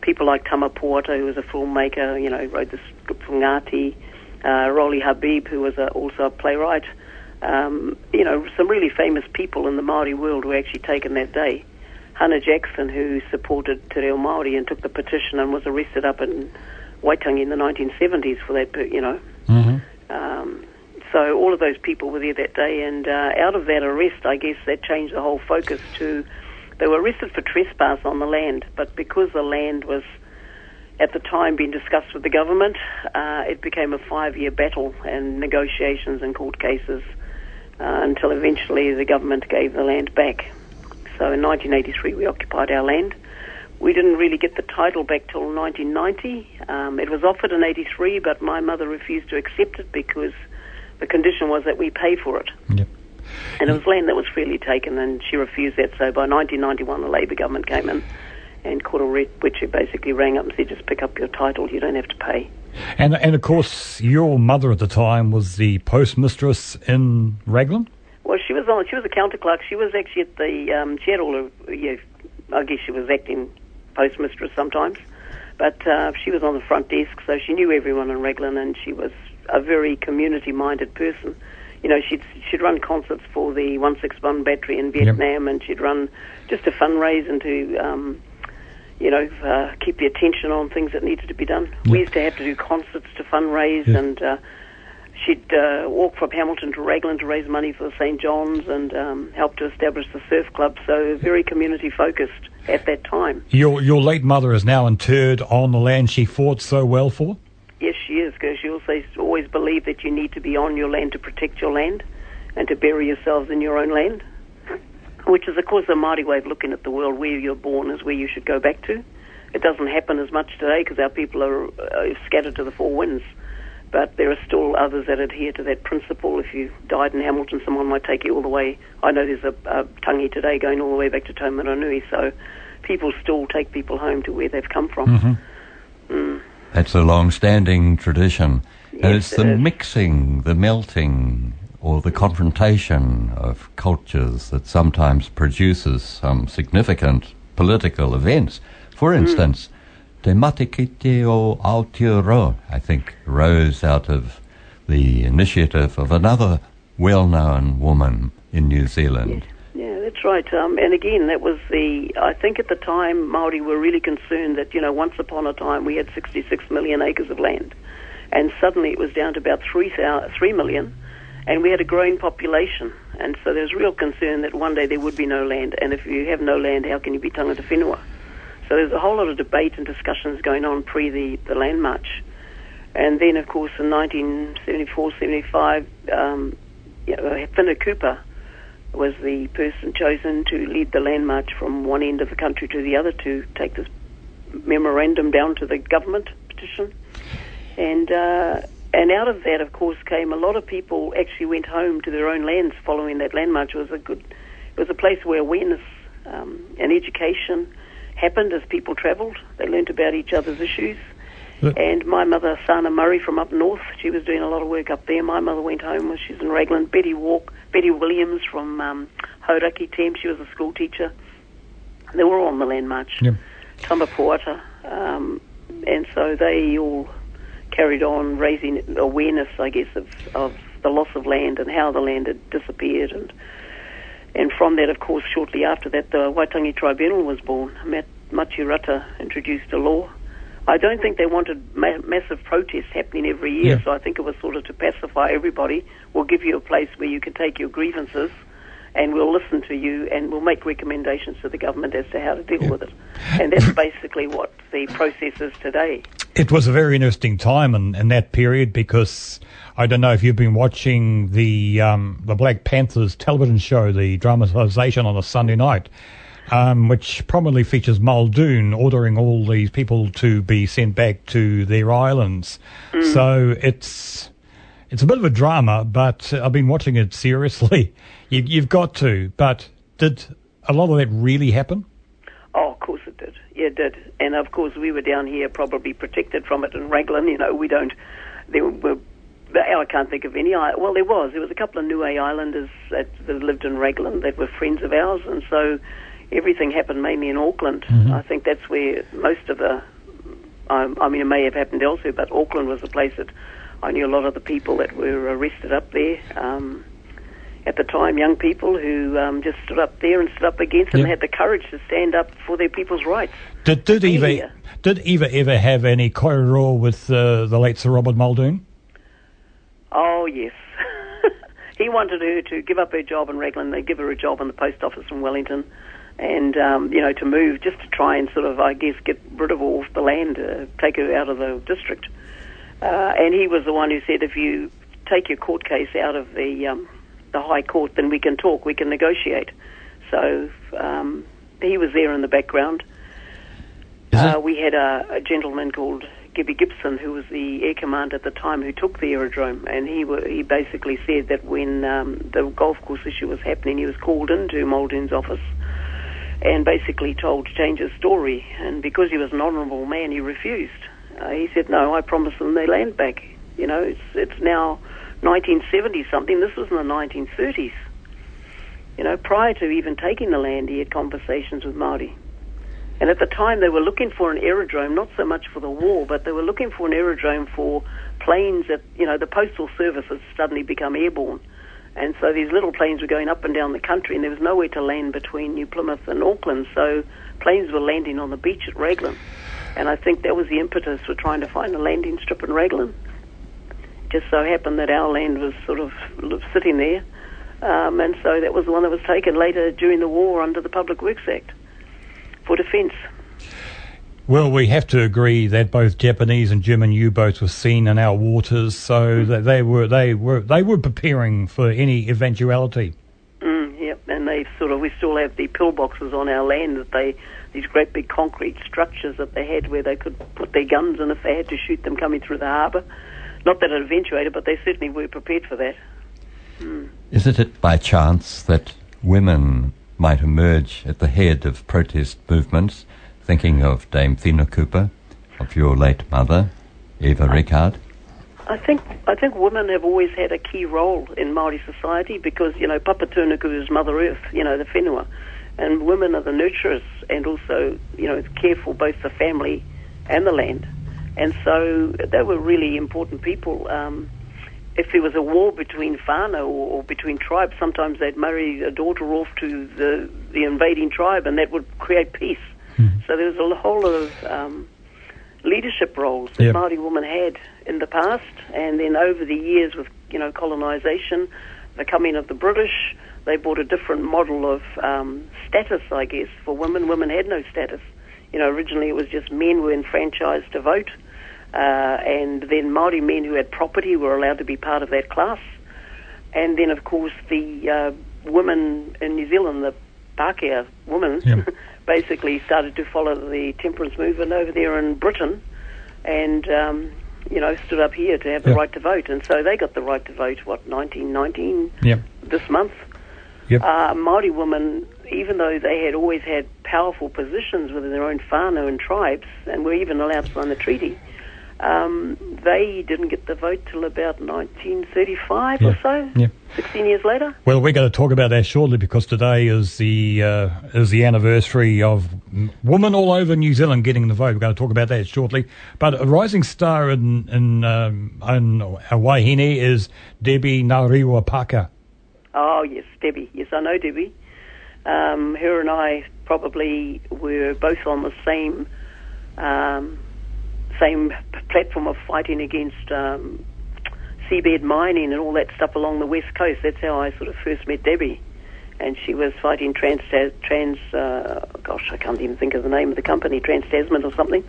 people like Tama Poata, who was a filmmaker, you know, wrote the script for Ngati, uh, Rowley Habib, who was a, also a playwright, um, you know, some really famous people in the Maori world were actually taken that day. Hana Jackson, who supported Te Reo Māori and took the petition and was arrested up in Waitangi in the 1970s for that, you know. Um, so all of those people were there that day, and uh, out of that arrest, I guess that changed the whole focus to they were arrested for trespass on the land, but because the land was at the time being discussed with the government, uh, it became a five-year battle and negotiations and court cases uh, until eventually the government gave the land back. So in 1983, we occupied our land. We didn't really get the title back till 1990. Um, it was offered in 83, but my mother refused to accept it because the condition was that we pay for it. Yep. And it was land that was freely taken, and she refused that. So by 1991, the Labor government came in, and Koro Wetere basically rang up and said, just pick up your title, you don't have to pay. And and of course, your mother at the time was the postmistress in Raglan. Well, she was on. She was a counter clerk. She was actually at the um, she had all of. Yeah, I guess she was acting postmistress sometimes, but uh, she was on the front desk, so she knew everyone in Raglan, and she was a very community-minded person. You know, she'd she'd run concerts for the 161 Battery in Vietnam, and she'd run just to fundraise and to. Um, you know, uh, keep the attention on things that needed to be done. We used to have to do concerts to fundraise, Yeah. and uh, she'd uh, walk from Hamilton to Raglan to raise money for St. John's and um, help to establish the surf club. So very community focused at that time. Your your late mother is now interred on the land she fought so well for. Yes, she is, because she also always believed that you need to be on your land to protect your land and to bury yourselves in your own land, which is, of course, the Māori way of looking at the world. Where you're born is where you should go back to. It doesn't happen as much today because our people are uh, scattered to the four winds. But there are still others that adhere to that principle. If you died in Hamilton, someone might take you all the way. I know there's a, a tangi today going all the way back to Taumarunui, so people still take people home to where they've come from. Mm. That's a long-standing tradition. and Yes, it's it the is. mixing, the melting, or the confrontation of cultures that sometimes produces some significant political events. For Hmm. instance, Te Matakite o Aotearoa, I think, rose out of the initiative of another well-known woman in New Zealand. Yeah, that's right. Um, and again, that was the. I think at the time Maori were really concerned that you know once upon a time we had 66 million acres of land, and suddenly it was down to about three thou- three million, and we had a growing population, and so there's real concern that one day there would be no land, and if you have no land, how can you be tangata whenua? So there's a whole lot of debate and discussions going on pre the, the land march. And then, of course, in 1974, 75, um, you know, Whina Cooper was the person chosen to lead the land march from one end of the country to the other to take this memorandum down to the government petition. And uh, and out of that, of course, came a lot of people actually went home to their own lands following that land march. It was a good, it was a place where awareness um, and education happened as people travelled. They learnt about each other's issues. And my mother, Saana Murray from up north, she was doing a lot of work up there. My mother went home when she's in Raglan. Betty Walk, Betty Williams from um, Hauraki team, she was a school teacher. They were all on the land march. Yep. Tama Poata. Um, and so they all carried on raising awareness, I guess, of, of the loss of land and how the land had disappeared. And and from that, of course, shortly after that, the Waitangi Tribunal was born. Mat- Matiu Rata introduced a law. I don't think they wanted ma- massive protests happening every year, Yeah. so I think it was sort of to pacify everybody. We'll give you a place where you can take your grievances and we'll listen to you and we'll make recommendations to the government as to how to deal with it. And that's basically what the process is today. It was a very interesting time in, in that period because I don't know if you've been watching the um, the Black Panthers television show, the dramatisation on a Sunday night, um, which prominently features Muldoon ordering all these people to be sent back to their islands. So it's it's a bit of a drama, but I've been watching it seriously. You, you've got to. But did a lot of that really happen? Oh, of course it did. Yeah, it did. And of course, we were down here probably protected from it in Raglan. You know, we don't. There were. I can't think of any. Well, there was. There was a couple of Niue Islanders that, that lived in Raglan that were friends of ours, and so everything happened mainly in Auckland. I think that's where most of the. I, I mean, it may have happened elsewhere, but Auckland was the place that I knew a lot of the people that were arrested up there. Um, at the time, young people who um, just stood up there and stood up against and had the courage to stand up for their people's rights. Did did Eva did Eva ever have any korero with uh, the late Sir Robert Muldoon? Oh, yes. he wanted her to give up her job in Raglan. They give her a job in the post office in Wellington. And, um, you know, to move just to try and sort of, I guess, get rid of all the land, uh, take her out of the district. Uh, and he was the one who said, if you take your court case out of the, um, the High Court, then we can talk, we can negotiate. So um, he was there in the background. Uh, we had a, a gentleman called Gibby Gibson, who was the air commander at the time, who took the aerodrome, and he were, he basically said that when um, the golf course issue was happening, he was called into Muldoon's office and basically told to change his story. And because he was an honourable man, he refused. Uh, he said, "No, I promised them their land back. You know, it's it's now 1970 something. This was in the 1930s. You know, prior to even taking the land, he had conversations with Maori." And at the time, they were looking for an aerodrome, not so much for the war, but they were looking for an aerodrome for planes that, you know, the postal service had suddenly become airborne. And so these little planes were going up and down the country, and there was nowhere to land between New Plymouth and Auckland. So planes were landing on the beach at Raglan. And I think that was the impetus for trying to find a landing strip in Raglan. Just so happened that our land was sort of sitting there. Um, and so that was the one that was taken later during the war under the Public Works Act for defence. Well, we have to agree that both Japanese and German U-boats were seen in our waters, so that they were they were they were preparing for any eventuality. Mm, yep, and they sort of we still have the pillboxes on our land that they these great big concrete structures that they had where they could put their guns in if they had to shoot them coming through the harbour. Not that it eventuated, but they certainly were prepared for that. Is it by chance that women might emerge at the head of protest movements, thinking of Dame Whina Cooper, of your late mother, Eva Rickard? I think I think women have always had a key role in Maori society because you know Papatūānuku is Mother Earth, you know the whenua, and women are the nurturers and also you know care for both the family and the land, and so they were really important people. Um, if there was a war between whānau or between tribes, sometimes they'd marry a daughter off to the the invading tribe, and that would create peace. So there was a whole lot of um, leadership roles that Yep. Māori women had in the past, and then over the years with you know colonisation, the coming of the British, they brought a different model of um, status, I guess, for women. Women had no status. You know, originally it was just men were enfranchised to vote, uh, and then Māori men who had property were allowed to be part of that class. And then, of course, the uh, women in New Zealand, the Pākehā women, Yeah. basically started to follow the temperance movement over there in Britain, and um, you know stood up here to have the Yeah. right to vote, and so they got the right to vote. What 1919 Yep. this month? Yep. Uh, Maori women, even though they had always had powerful positions within their own whānau and tribes, and were even allowed to sign the treaty, Um, they didn't get the vote till about 1935 Yeah, or so. yeah. 16 years later. Well, we're going to talk about that shortly because today is the uh, is the anniversary of women all over New Zealand getting the vote. We're going to talk about that shortly. But a rising star in in, um, in Wahine is Debbie Ngarewa-Packer. Oh, yes, Debbie. Yes, I know Debbie. Um, her and I probably were both on the same um, same platform of fighting against um, seabed mining and all that stuff along the west coast. That's how I sort of first met Debbie. And she was fighting Trans, trans uh, gosh, I can't even think of the name of the company, Trans Tasman or something,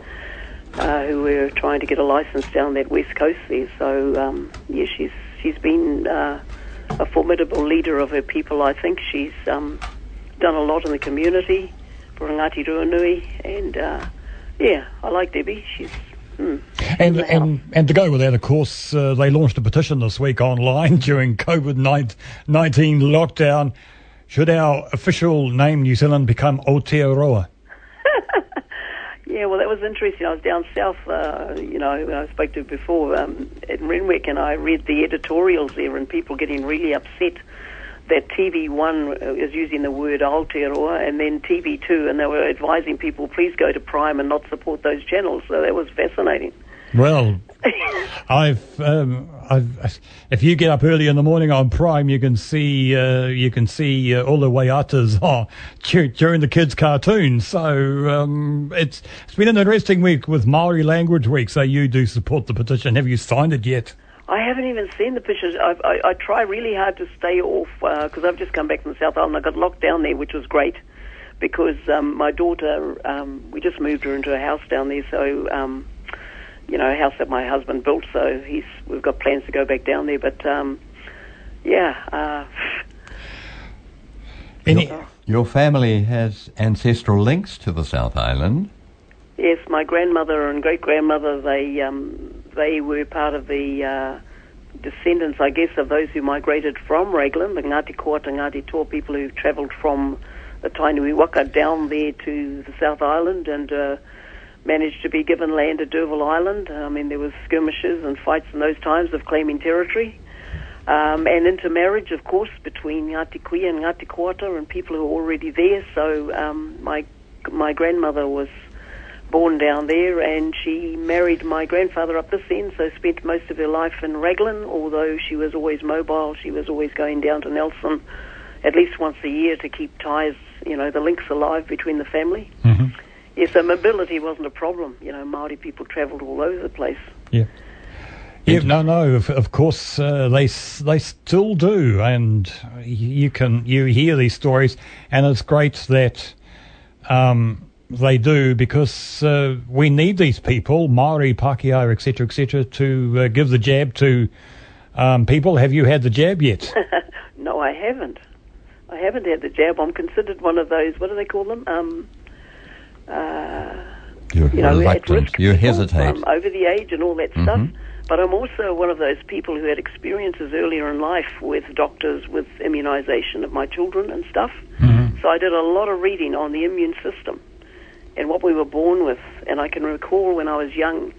uh, who were trying to get a license down that west coast there. So, um, yeah, she's she's been uh, a formidable leader of her people. I think she's um, done a lot in the community for Ngāti Ruanui, and uh, yeah, I like Debbie. She's hmm, And, Wow. and and to go with that, of course, uh, they launched a petition this week online during COVID nineteen lockdown. Should our official name New Zealand become Aotearoa? Yeah, well, that was interesting. I was down south, uh, you know, I spoke to before um, at Renwick, and I read the editorials there, and people getting really upset that TV1 is using the word Aotearoa, and then TV2, and they were advising people, please go to Prime and not support those channels. So that was fascinating. Well, I've, um, I've, if you get up early in the morning on Prime, you can see uh, you can see uh, all the Waiatas oh, during the kids' cartoons. So um, it's it's been an interesting week with Maori Language Week. So you do support the petition. Have you signed it yet? I haven't even seen the pictures. I, I, I try really hard to stay off because I've just come back from the South Island. I got locked down there, which was great because um, my daughter, um, we just moved her into a house down there, so um, you know, a house that my husband built. So he's we've got plans to go back down there. But um, yeah, uh, Any, Your family has ancestral links to the South Island. yes, my grandmother and great grandmother they um, they were part of the. Uh, Descendants, I guess, of those who migrated from Raglan, the Ngāti Koata, Ngāti Toa people who travelled from the Tainui Waka down there to the South Island and uh, managed to be given land at D'Urville Island. I mean, there was skirmishes and fights in those times of claiming territory. Um, and intermarriage, of course, between Ngāti Kuia and Ngāti Koata and people who were already there. So um, my my grandmother was born down there, and she married my grandfather up this end. So spent most of her life in Raglan. Although she was always mobile, she was always going down to Nelson at least once a year to keep ties, you know, the links alive between the family. Mhm. Yeah, so mobility wasn't a problem. You know, Maori people travelled all over the place. Yeah. Yeah, no, no. Of, of course, uh, they they still do, and you can you hear these stories, and it's great that um, they do because uh, we need these people, Maori, Pākehā, etc., etc., to uh, give the jab to um, people. Have you had the jab yet? No, I haven't. I haven't had the jab. I'm considered one of those. What do they call them? Um, uh, You're you know, at reluctant. risk You people, hesitate. um, over the age and all that stuff. Mhm. But I'm also one of those people who had experiences earlier in life with doctors, with immunization of my children and stuff. So I did a lot of reading on the immune system and what we were born with. And I can recall when I was young,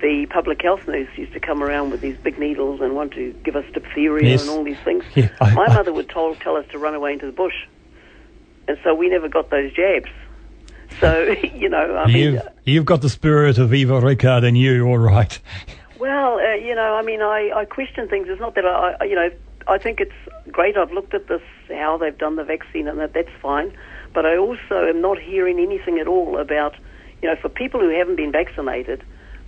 the public health nurse used to come around with these big needles and want to give us diphtheria Yes. and all these things. Yeah, I- my I- mother would tell, tell us to run away into the bush. And so we never got those jabs. So, you know, I mean, You've you've got the spirit of Eva Rickard in you, all right. Well, uh, you know, I mean, I, I question things. It's not that I, I, you know, I think it's great. I've looked at this, how they've done the vaccine, and that that's fine. But I also am not hearing anything at all about, you know, for people who haven't been vaccinated,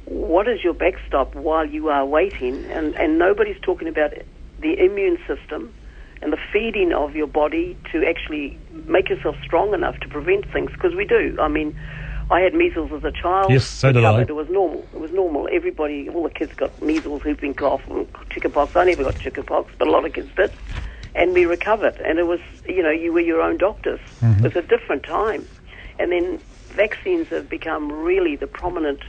what is your backstop while you are waiting? And and nobody's talking about the immune system and the feeding of your body to actually make yourself strong enough to prevent things because we do. I mean, I had measles as a child. Yes, so did I. It was normal. It was normal. Everybody, all the kids got measles, whooping cough, and chickenpox. I never got chickenpox, but a lot of kids did, and we recovered. And it was, you know, you were your own doctors. It was a different time, and then vaccines have become really the prominent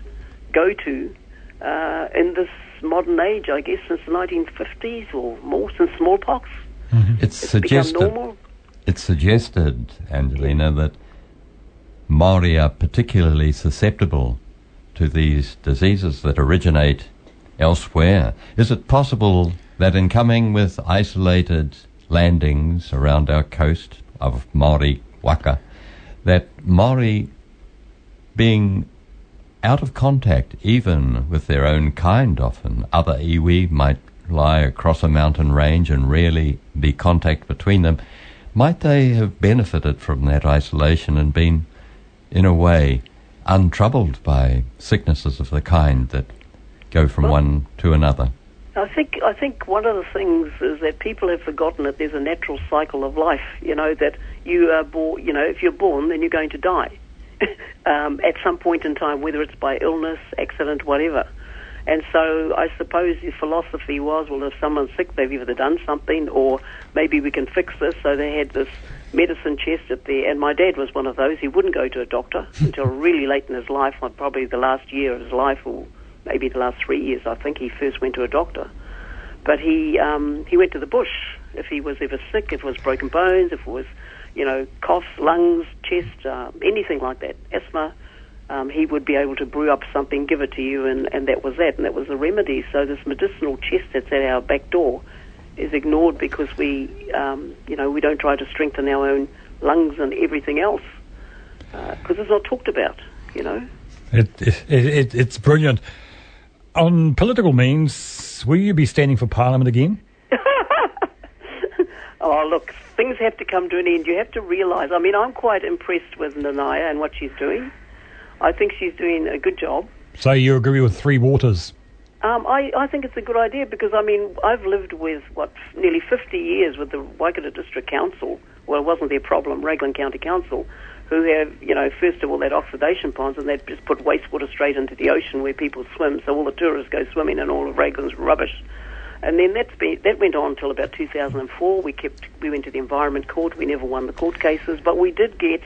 go-to uh, in this modern age. I guess since the 1950s or more, since smallpox. It's It's suggested. It's suggested, Angelina, that Maori are particularly susceptible to these diseases that originate elsewhere. Is it possible that in coming with isolated landings around our coast of Maori Waka, that Maori being out of contact even with their own kind often, other iwi might lie across a mountain range and rarely be contact between them, might they have benefited from that isolation and been, in a way, untroubled by sicknesses of the kind that go from one to another? I think I think one of the things is that people have forgotten that there's a natural cycle of life. You know that you are born. You know, if you're born, then you're going to die um, at some point in time, whether it's by illness, accident, whatever. And so I suppose the philosophy was, well, if someone's sick, they've either done something, or maybe we can fix this. So they had this medicine chest at there, and my dad was one of those. He wouldn't go to a doctor until really late in his life, probably the last year of his life, or maybe the last three years. I think he first went to a doctor. But he um, he went to the bush if he was ever sick, if it was broken bones, if it was, you know, cough, lungs, chest, uh, anything like that, asthma. Um, he would be able to brew up something, give it to you, and, and that was that, and that was the remedy. So this medicinal chest that's at our back door is ignored because we, um, you know, we don't try to strengthen our own lungs and everything else because it's not talked about, you know. It, it, it, it's brilliant. On political means, will you be standing for Parliament again? Oh, look, things have to come to an end. You have to realise. I mean, I'm quite impressed with Nanaia and what she's doing. I think she's doing a good job. So you agree with Three Waters? Um, I, I think it's a good idea because, I mean, I've lived with, what, nearly 50 years with the Waikato District Council. Well, it wasn't their problem, Raglan County Council, who have, you know, first of all, that oxidation ponds and they'd just put wastewater straight into the ocean where people swim, so all the tourists go swimming and all of Raglan's rubbish. And then that's been, that went on until about 2004. We kept we went to the Environment Court. We never won the court cases, but we did get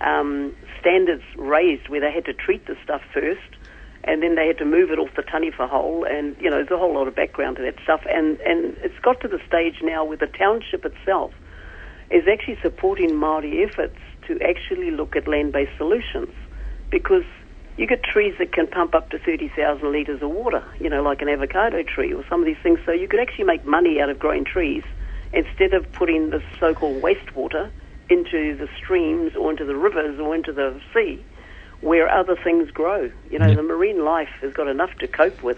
um, standards raised where they had to treat the stuff first, and then they had to move it off the Taniwha hole. And you know, there's a whole lot of background to that stuff. And and it's got to the stage now where the township itself is actually supporting Maori efforts to actually look at land-based solutions, because you get trees that can pump up to 30,000 litres of water, you know, like an avocado tree or some of these things. So you could actually make money out of growing trees instead of putting the so-called wastewater into the streams or into the rivers or into the sea where other things grow. You know, Yeah. the marine life has got enough to cope with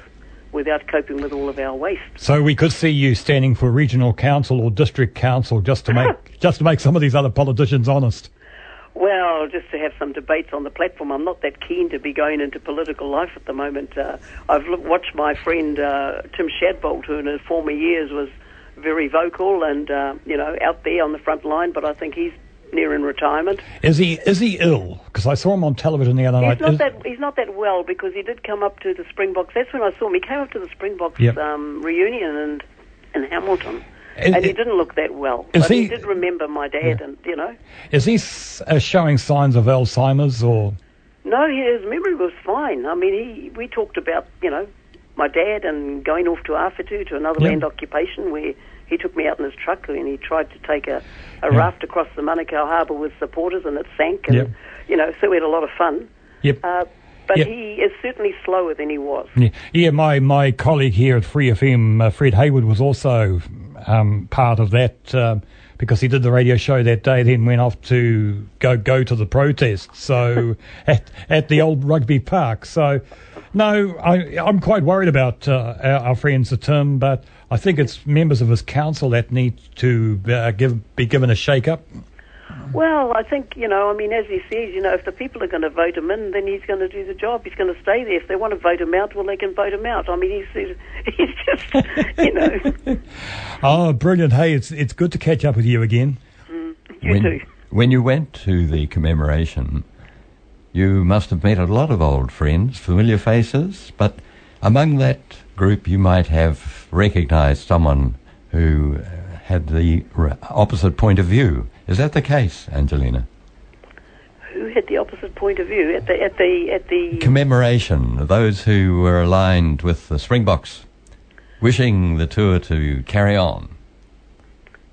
without coping with all of our waste. So we could see you standing for regional council or district council just to make just to make some of these other politicians honest. Well, just to have some debates on the platform. I'm not that keen to be going into political life at the moment. Uh, I've look, watched my friend uh, Tim Shadbolt, who in his former years was very vocal and uh, you know out there on the front line, but I think he's near in retirement. Is he is he ill? Because I saw him on television the other He's night. not Is- that he's not that well because he did come up to the Springboks. That's when I saw him. He came up to the Springboks Yep. um, reunion and in Hamilton, Is- and he didn't look that well. But he, he- did remember my dad, and you know. Is he s- uh, showing signs of Alzheimer's or? No, his memory was fine. I mean, he we talked about you know my dad and going off to Awhitu to another Yeah. land occupation where he took me out in his truck and he tried to take a, a Yeah. raft across the Manukau Harbour with supporters and it sank and Yep. you know so we had a lot of fun. Yep. Uh, but Yep. he is certainly slower than he was. Yeah, yeah, my, my colleague here at Free FM, uh, Fred Hayward, was also um, part of that um, because he did the radio show that day, then went off to go go to the protest. So at at the old rugby park. So no, I, I'm quite worried about uh, our, our friend Sir Tim, but I think it's members of his council that need to uh, give be given a shake up. Well, I think, you know, I mean, as he says, you know, if the people are going to vote him in, then he's going to do the job. He's going to stay there. If they want to vote him out, well, they can vote him out. I mean, he's, he's just, you know, Oh, brilliant! Hey, it's it's good to catch up with you again. you when, too. when you went to the commemoration, you must have met a lot of old friends, familiar faces, but among that group you might have recognised someone who uh, had the opposite point of view. Is that the case, Angelina? Who had the opposite point of view at the at the at the? Commemoration, those who were aligned with the Springboks, wishing the tour to carry on.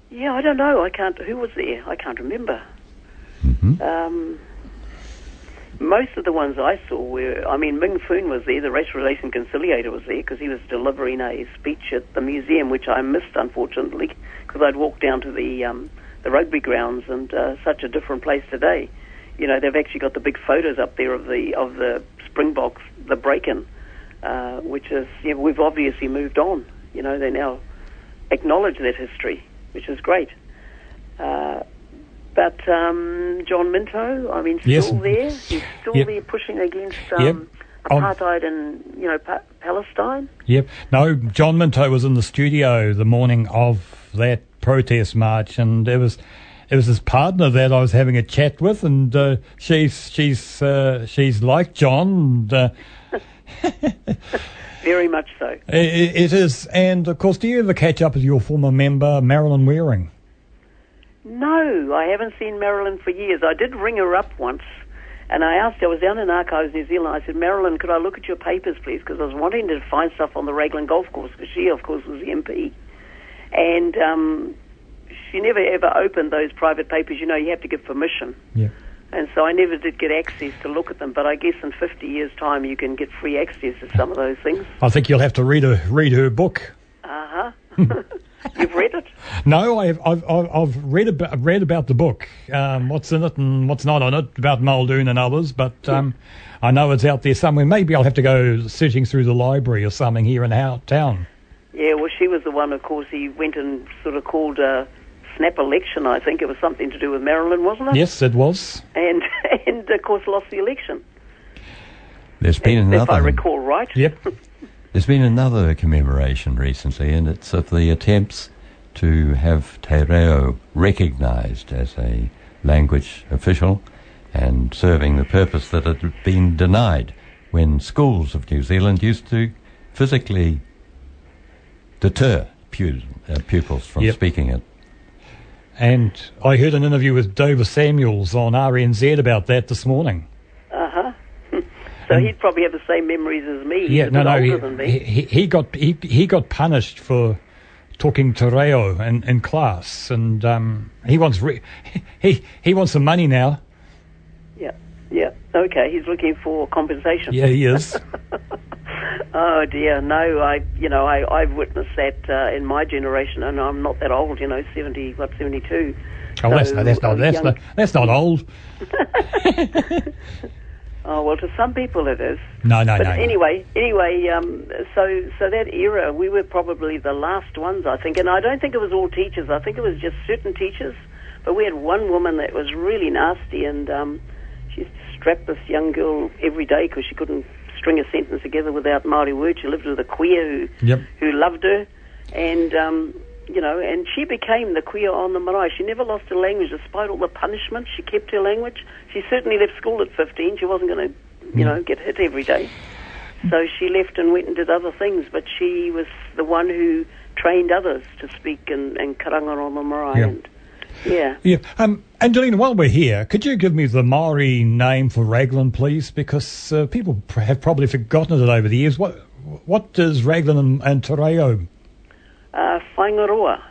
yeah, I don't know. I can't. Who was there? I can't remember. hmm Um, most of the ones I saw were, I mean, Meng Foon was there, the race relation conciliator was there because he was delivering a speech at the museum, which I missed unfortunately because I'd walked down to the um, the rugby grounds and uh, such a different place today. You know, they've actually got the big photos up there of the of the Springboks, the break-in, uh, which is you know, we've obviously moved on. You know, they now acknowledge that history, which is great. Uh, but um, John Minto, I mean, still Yes. there. He's still Yep. there pushing against um, On- apartheid in you know pa- Palestine. Yep. No, John Minto was in the studio the morning of that protest march, and it was it was his partner that I was having a chat with, and uh, she's she's uh, she's like John. And, uh, Very much so. i i- it is, and of course, do you ever catch up with your former member Marilyn Waring? No, I haven't seen Marilyn for years. I did ring her up once, and I asked. I was down in Archives, New Zealand. I said, Marilyn, could I look at your papers, please? Because I was wanting to find stuff on the Raglan Golf Course, because she, of course, was the MP, and um, she never ever opened those private papers. You know, you have to give permission. Yeah. And so I never did get access to look at them, but I guess in 50 years' time you can get free access to some of those things. I think you'll have to read her read her book. Uh huh. You've read it? No, I've I've I've I've read about read about the book, um, what's in it and what's not on it about Muldoon and others, but um, I know it's out there somewhere. Maybe I'll have to go searching through the library or something here in our town. Yeah, well, she was the one, of course, he went and sort of called a snap election, I think. It was something to do with Marilyn, wasn't it? Yes, it was. And, and of course, lost the election, There's been another if I recall right. Yep. There's been another commemoration recently, and it's of the attempts to have Te Reo recognised as a language official and serving the purpose that had been denied when schools of New Zealand used to physically deter pu- uh, pupils from Yep. speaking it. And I heard an interview with Dover Samuels on RNZ about that this morning. Uh huh. so he'd probably have the same memories as me. He's Yeah, a no, bit no, older he, than me. he, he got he, he got punished for talking Te Reo in, in class, and um, he wants re- he he wants some money now. Yeah, yeah. Okay, he's looking for compensation. Yeah, he is. Oh dear, no. I, you know, I, I've witnessed that uh, in my generation, and I'm not that old. You know, seventy, what, seventy-two. Oh, that's So, not that's not that's young- not that's not old. Oh well, to some people it is. No, no, But no. anyway, anyway, um, so so that era, we were probably the last ones, I think, and I don't think it was all teachers. I think it was just certain teachers. But we had one woman that was really nasty, and um, she used to strap this young girl every day because she couldn't string a sentence together without Maori words. She lived with a kuia who Yep. who loved her, and um, you know, and she became the kuia on the marae. She never lost her language despite all the punishment. She kept her language. She certainly left school at 15. She wasn't going to, you know, get hit every day. So she left and went and did other things, but she was the one who trained others to speak in, in karanga on the marae. And, yeah. Yeah. Um, Angelina, while we're here, could you give me the Maori name for Raglan, please? Because uh, people pr- have probably forgotten it over the years. What what does Raglan and, and Te Reo? Uh, Whaingaroa.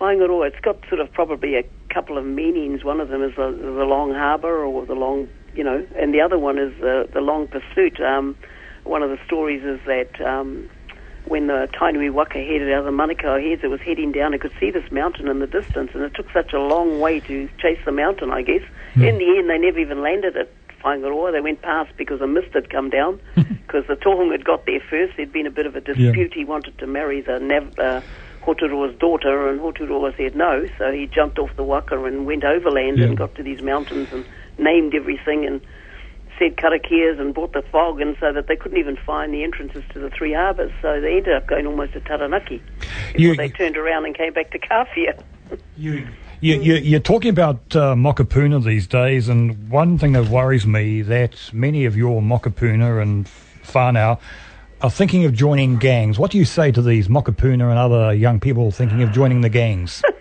Whaingaroa. It's got sort of probably a couple of meanings. One of them is the, the long harbour or the long, you know, and the other one is the, the long pursuit. Um, one of the stories is that um, when the Tainui Waka headed out of the Manukau heads, it was heading down. It could see this mountain in the distance, and it took such a long way to chase the mountain, I guess. In the end, they never even landed at Whaingaroa. They went past because a mist had come down, because the Tohunga had got there first. There'd been a bit of a dispute. He wanted to marry the Nav- uh, Hoturoa's daughter, and Hoturoa said no, so he jumped off the waka and went overland Yeah. and got to these mountains and named everything and said karakias and brought the fog, and so that they couldn't even find the entrances to the three harbours. So they ended up going almost to Taranaki. Before You- they turned around and came back to Kawhia. You, you, you're talking about uh, Mokopuna these days, and one thing that worries me that many of your Mokopuna and whānau are thinking of joining gangs. What do you say to these Mokopuna and other young people thinking of joining the gangs?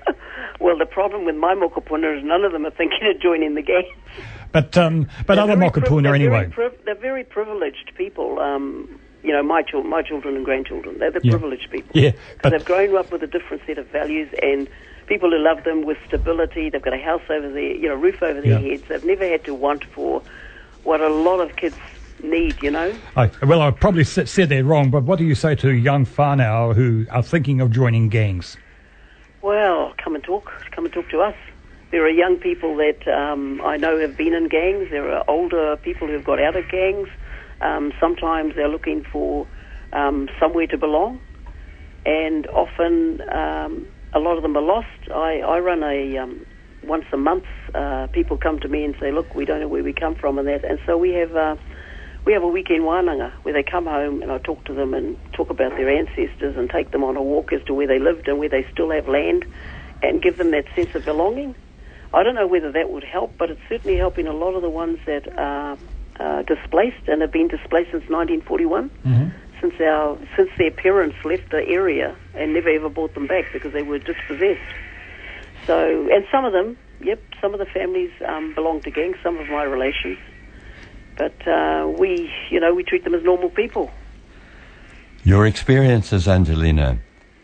Well, the problem with my mokopuna is none of them are thinking of joining the gang. But um, but They're other very priv- Mokopuna they're anyway. Very priv- they're very privileged people. Um, you know, my, chil- my children and grandchildren. They're the Yeah. privileged people. Yeah, but- they've grown up with a different set of values and people who love them with stability. They've got a house over their, you know, roof over their Yeah. heads. They've never had to want for what a lot of kids need, you know. I, well, I probably said that wrong, but what do you say to young whānau who are thinking of joining gangs? Well, come and talk. Come and talk to us. There are young people that um, I know have been in gangs. There are older people who've got out of gangs. Um, sometimes they're looking for um, somewhere to belong, and often um, a lot of them are lost. I, I run a um, once a month. Uh, people come to me and say, "Look, we don't know where we come from," and that. And so we have uh, we have a weekend wānanga where they come home and I talk to them and talk about their ancestors and take them on a walk as to where they lived and where they still have land, and give them that sense of belonging. I don't know whether that would help, but it's certainly helping a lot of the ones that are uh, displaced and have been displaced since 1941, since our since their parents left the area and never ever brought them back because they were dispossessed. So, and some of them, yep, some of the families um, belong to gangs, some of my relations, but uh, we, you know, we treat them as normal people. Your experiences, Angelina,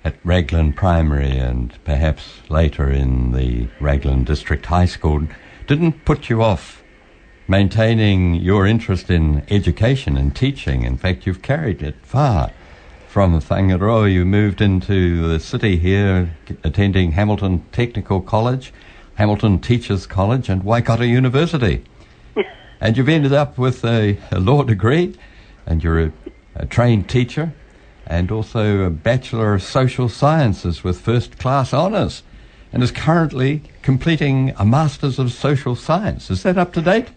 at Raglan Primary and perhaps later in the Raglan District High School didn't put you off maintaining your interest in education and teaching. In fact, you've carried it far. From Whangaroa, you moved into the city here, attending Hamilton Technical College, Hamilton Teachers College, and Waikato University. and you've ended up with a, a law degree, and you're a, a trained teacher, and also a Bachelor of Social Sciences with first class honours, and is currently completing a Masters of Social Science. Is that up to date?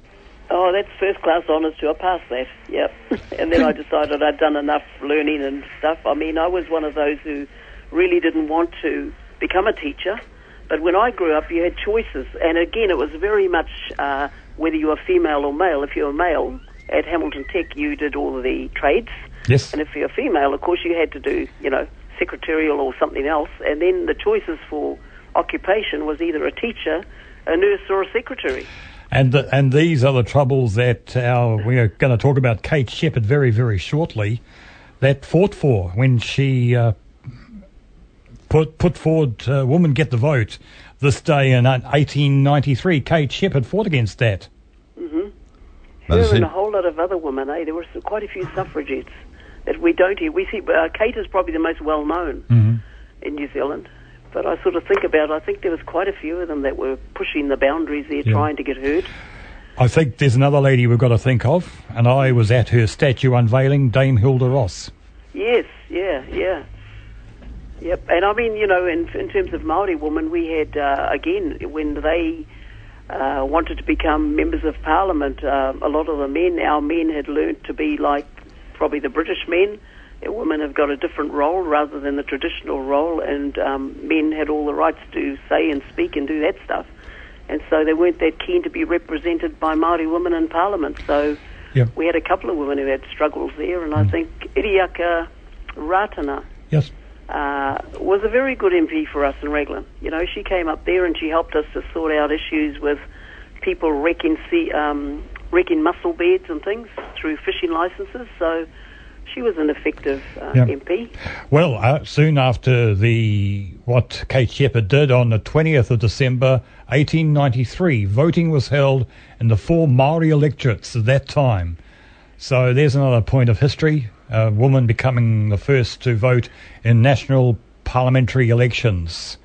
Oh, that's first class honours too. I passed that, yep. and then I decided I'd done enough learning and stuff. I mean, I was one of those who really didn't want to become a teacher. But when I grew up, you had choices. And again, it was very much uh, whether you were female or male. If you were male, at Hamilton Tech, you did all of the trades. Yes. And if you're female, of course, you had to do, you know, secretarial or something else. And then the choices for occupation was either a teacher, a nurse, or a secretary. And the, and these are the troubles that our, we're going to talk about Kate Sheppard very very shortly. That fought for when she uh, put put forward uh, "Women Get the Vote" this day in 1893. Kate Sheppard fought against that. But Her and a whole lot of other women, eh? There were some- quite a few suffragettes that we don't hear. We see uh, Kate is probably the most well known in New Zealand. But I sort of think about, I think there was quite a few of them that were pushing the boundaries there, Yeah. trying to get heard. I think there's another lady we've got to think of, and I was at her statue unveiling, Dame Hilda Ross. Yes, yeah, yeah. Yep, and I mean, you know, in, in terms of Maori women, we had uh, again when they uh, wanted to become members of parliament. Uh, a lot of the men, our men, had learnt to be like probably the British men. Women have got a different role rather than the traditional role, and um, men had all the rights to say and speak and do that stuff. And so they weren't that keen to be represented by Maori women in parliament. So we had a couple of women who had struggles there, and I think Iriaka Ratana Yes. uh, was a very good MP for us in Raglan. You know, she came up there and she helped us to sort out issues with people wrecking sea, um, wrecking mussel beds and things through fishing licenses. So she was an effective uh, Yeah. MP. Well, uh, soon after the what Kate Sheppard did on the 20th of December 1893, voting was held in the four Maori electorates at that time. So there's another point of history: a woman becoming the first to vote in national parliamentary elections.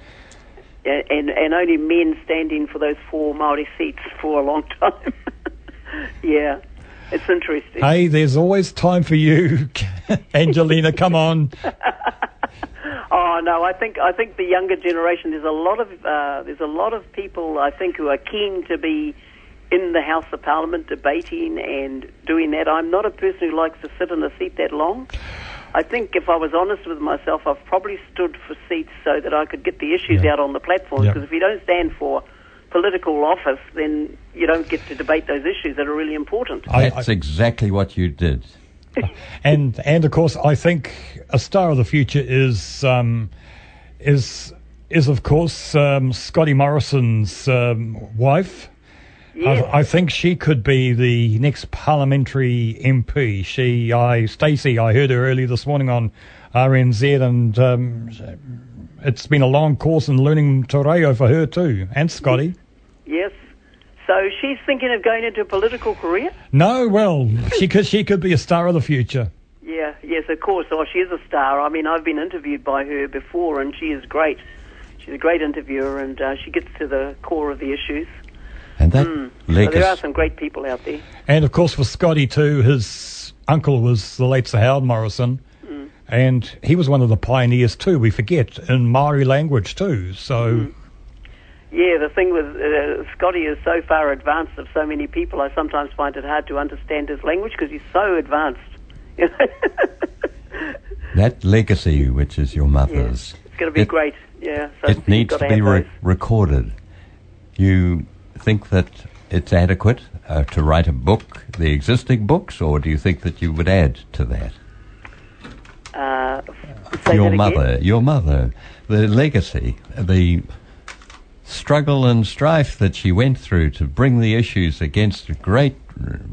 A- And, and only men standing for those four Maori seats for a long time. yeah, it's interesting. Hey, there's always time for you, Angelina. Come on. Oh no, I think I think the younger generation. There's a lot of uh, there's a lot of people I think who are keen to be in the House of Parliament debating and doing that. I'm not a person who likes to sit in a seat that long. I think if I was honest with myself, I've probably stood for seats so that I could get the issues out on the platform. Because if you don't stand for political office, then you don't get to debate those issues that are really important. I- That's exactly what you did. and and of course, I think a star of the future is um, is is of course um, Scotty Morrison's um, wife. Yes. I, I think she could be the next parliamentary MP. She, I, Stacey, I heard her early this morning on RNZ, and um, it's been a long course in learning Te Reo for her too, and Scotty. Yes. So So she's thinking of going into a political career. No, well, she could she could be a star of the future. Yeah, yes, of course. Oh, she is a star. I mean, I've been interviewed by her before, and she is great. She's a great interviewer, and uh, she gets to the core of the issues. And that hmm. So legacy. there are some great people out there. And of course, for Scotty too, his uncle was the late Sir Howard Morrison, hmm. and he was one of the pioneers too. We forget in Maori language too. So hmm. Yeah, the thing with uh, Scotty is so far advanced of so many people. I sometimes find it hard to understand his language because he's so advanced. You know? that legacy, which is your mother's, it's going to be It- great. Yeah, so it needs to be re- recorded. You think that it's adequate uh, to write a book, the existing books, or do you think that you would add to that? Uh, your that mother, your mother, the legacy, the struggle and strife that she went through to bring the issues against the great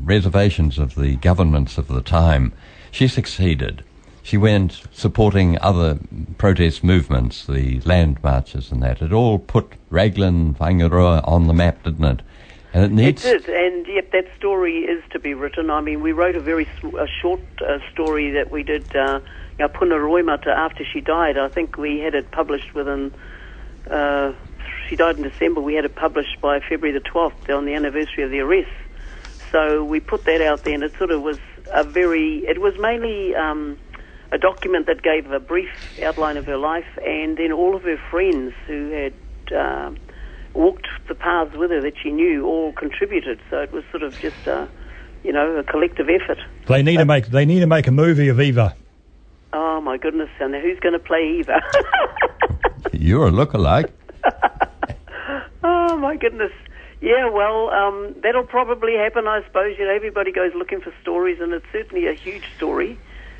reservations of the governments of the time. She succeeded. She went supporting other protest movements, the land marches and that. It all put Raglan, Whangaroa on the map, didn't it? And it It did, and yet that story is to be written. I mean, we wrote a very a short uh, story that we did, uh, Puna Roimata, after she died. I think we had it published within, uh, she died in December, we had it published by February the 12th on the anniversary of the arrest. So we put that out there, and it sort of was a very, it was mainly um, a document that gave a brief outline of her life, and then all of her friends who had uh, walked the paths with her that she knew all contributed. So it was sort of just, a, you know, a collective effort. they need to make they need to make a movie of Eva. Oh my goodness! And who's going to play Eva? you're a lookalike. oh my goodness! Yeah, well, um, that'll probably happen, I suppose. You know, everybody goes looking for stories, and it's certainly a huge story.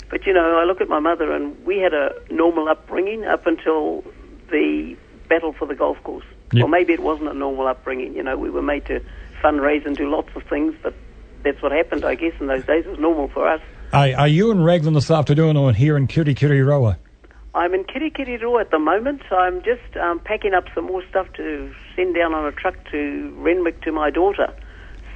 But you know, I look at my mother, and we had a normal upbringing up until the battle for the golf course. Yep. Well, maybe it wasn't a normal upbringing. You know, we were made to fundraise and do lots of things, but that's what happened, I guess, in those days. It was normal for us. Are, are you in Raglan this afternoon or here in Kirikiriroa? I'm in Kirikiriroa at the moment. I'm just um, packing up some more stuff to send down on a truck to Renwick to my daughter.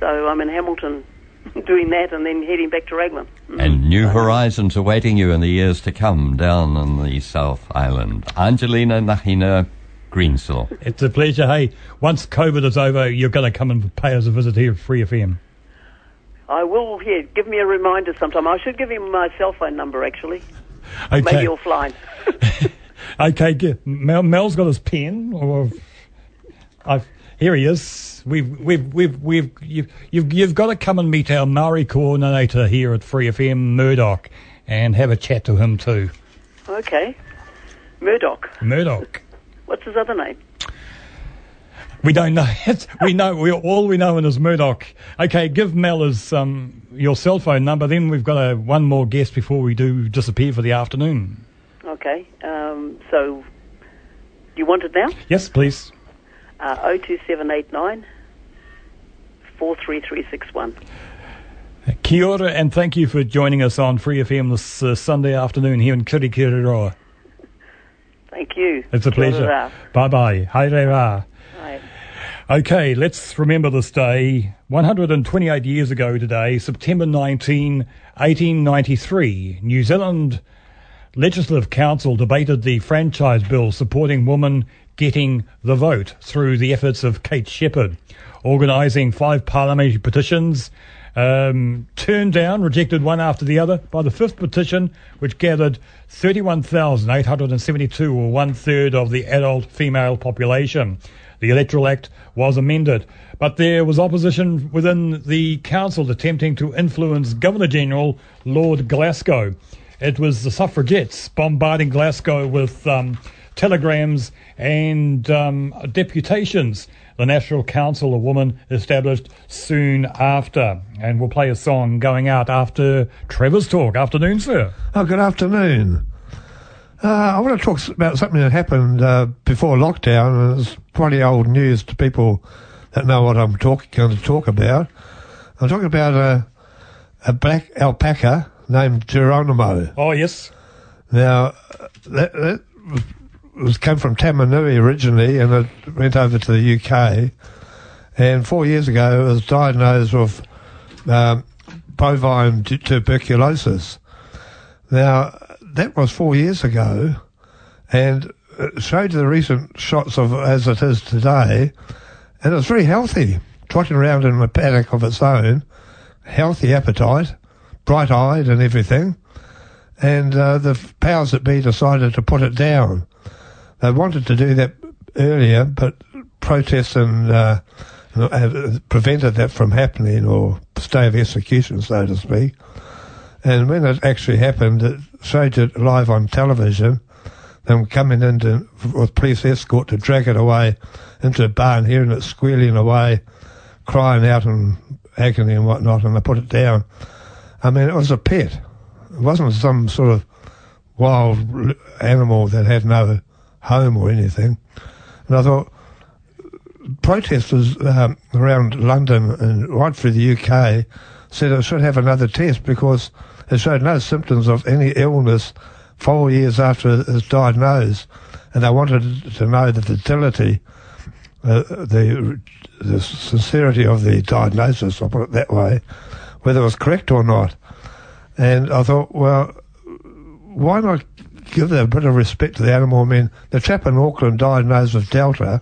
So I'm in Hamilton doing that and then heading back to Raglan. And new horizons awaiting you in the years to come down in the South Island. Angelina Ngahina Greensill. It's a pleasure. Hey, once COVID is over, you're going to come and pay us a visit here at Free FM. I will, yeah, give me a reminder sometime. I should give him my cell phone number, actually. Okay. Maybe offline. Okay, g- Mel, Mel's got his pen. Or I've, here he is. We've, we've, we've, we've, you've, you've, you've got to come and meet our Maori coordinator here at Free FM, Murdoch, and have a chat to him too. Okay. Murdoch. Murdoch. What's his other name? We don't know. It's, we know. We all we know is Murdoch. Okay, give Mel his um, your cell phone number. Then we've got a, one more guest before we do disappear for the afternoon. Okay. Um, so, do you want it now? Yes, please. Uh, 02789 43361. Kia ora, and thank you for joining us on Free FM this uh, Sunday afternoon here in Kirikiriroa. Thank you. It's a Kia pleasure. Bye bye. Haere rā. Okay, let's remember this day. 128 years ago today, September 19, 1893, New Zealand Legislative Council debated the franchise bill supporting women getting the vote through the efforts of Kate Sheppard, organising five parliamentary petitions. Um, turned down, rejected one after the other by the fifth petition, which gathered 31,872, or one third of the adult female population. The Electoral Act was amended, but there was opposition within the council attempting to influence Governor General Lord Glasgow. It was the suffragettes bombarding Glasgow with um, telegrams and um, deputations. The National Council of Women established soon after. And we'll play a song going out after Trevor's talk. Afternoon, sir. Oh, good afternoon. Uh, I want to talk about something that happened uh, before lockdown, and it's probably old news to people that know what I'm talking going to talk about. I'm talking about a a black alpaca named Geronimo. Oh, yes. Now, that, that was, came from Tamanui originally, and it went over to the UK. And four years ago, it was diagnosed with um, bovine tu- tuberculosis. Now, that was four years ago, and it showed you the recent shots of as it is today, and it was very healthy, trotting around in a paddock of its own, healthy appetite, bright eyed and everything. And uh, the powers that be decided to put it down. They wanted to do that earlier, but protests and uh, uh, prevented that from happening, or stay of execution, so to speak. And when it actually happened, it showed it live on television. Them coming in with police escort to drag it away into a barn, hearing it squealing away, crying out in agony and whatnot, and they put it down. I mean, it was a pet. It wasn't some sort of wild animal that had no home or anything. And I thought, protesters um, around London and right through the UK said it should have another test because it showed no symptoms of any illness four years after it was diagnosed. And they wanted to know the fertility, uh, the, the sincerity of the diagnosis, I'll put it that way, whether it was correct or not. And I thought, well, why not give a bit of respect to the animal? I mean, the chap in Auckland diagnosed with Delta,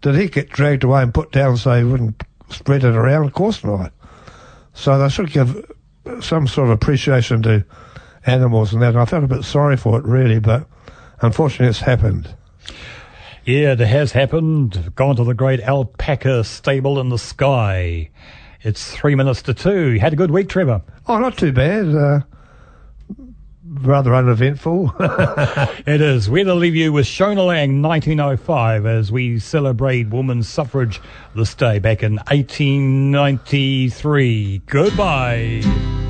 did he get dragged away and put down so he wouldn't spread it around? Of course not. So they should give some sort of appreciation to animals and that. And I felt a bit sorry for it, really, but unfortunately it's happened. Yeah, it has happened. Gone to the great alpaca stable in the sky. It's three minutes to two. You had a good week, Trevor. Oh, not too bad. Uh, rather uneventful. It is. We're to leave you with Shona Laing 1905 as we celebrate women's suffrage this day back in 1893. Goodbye.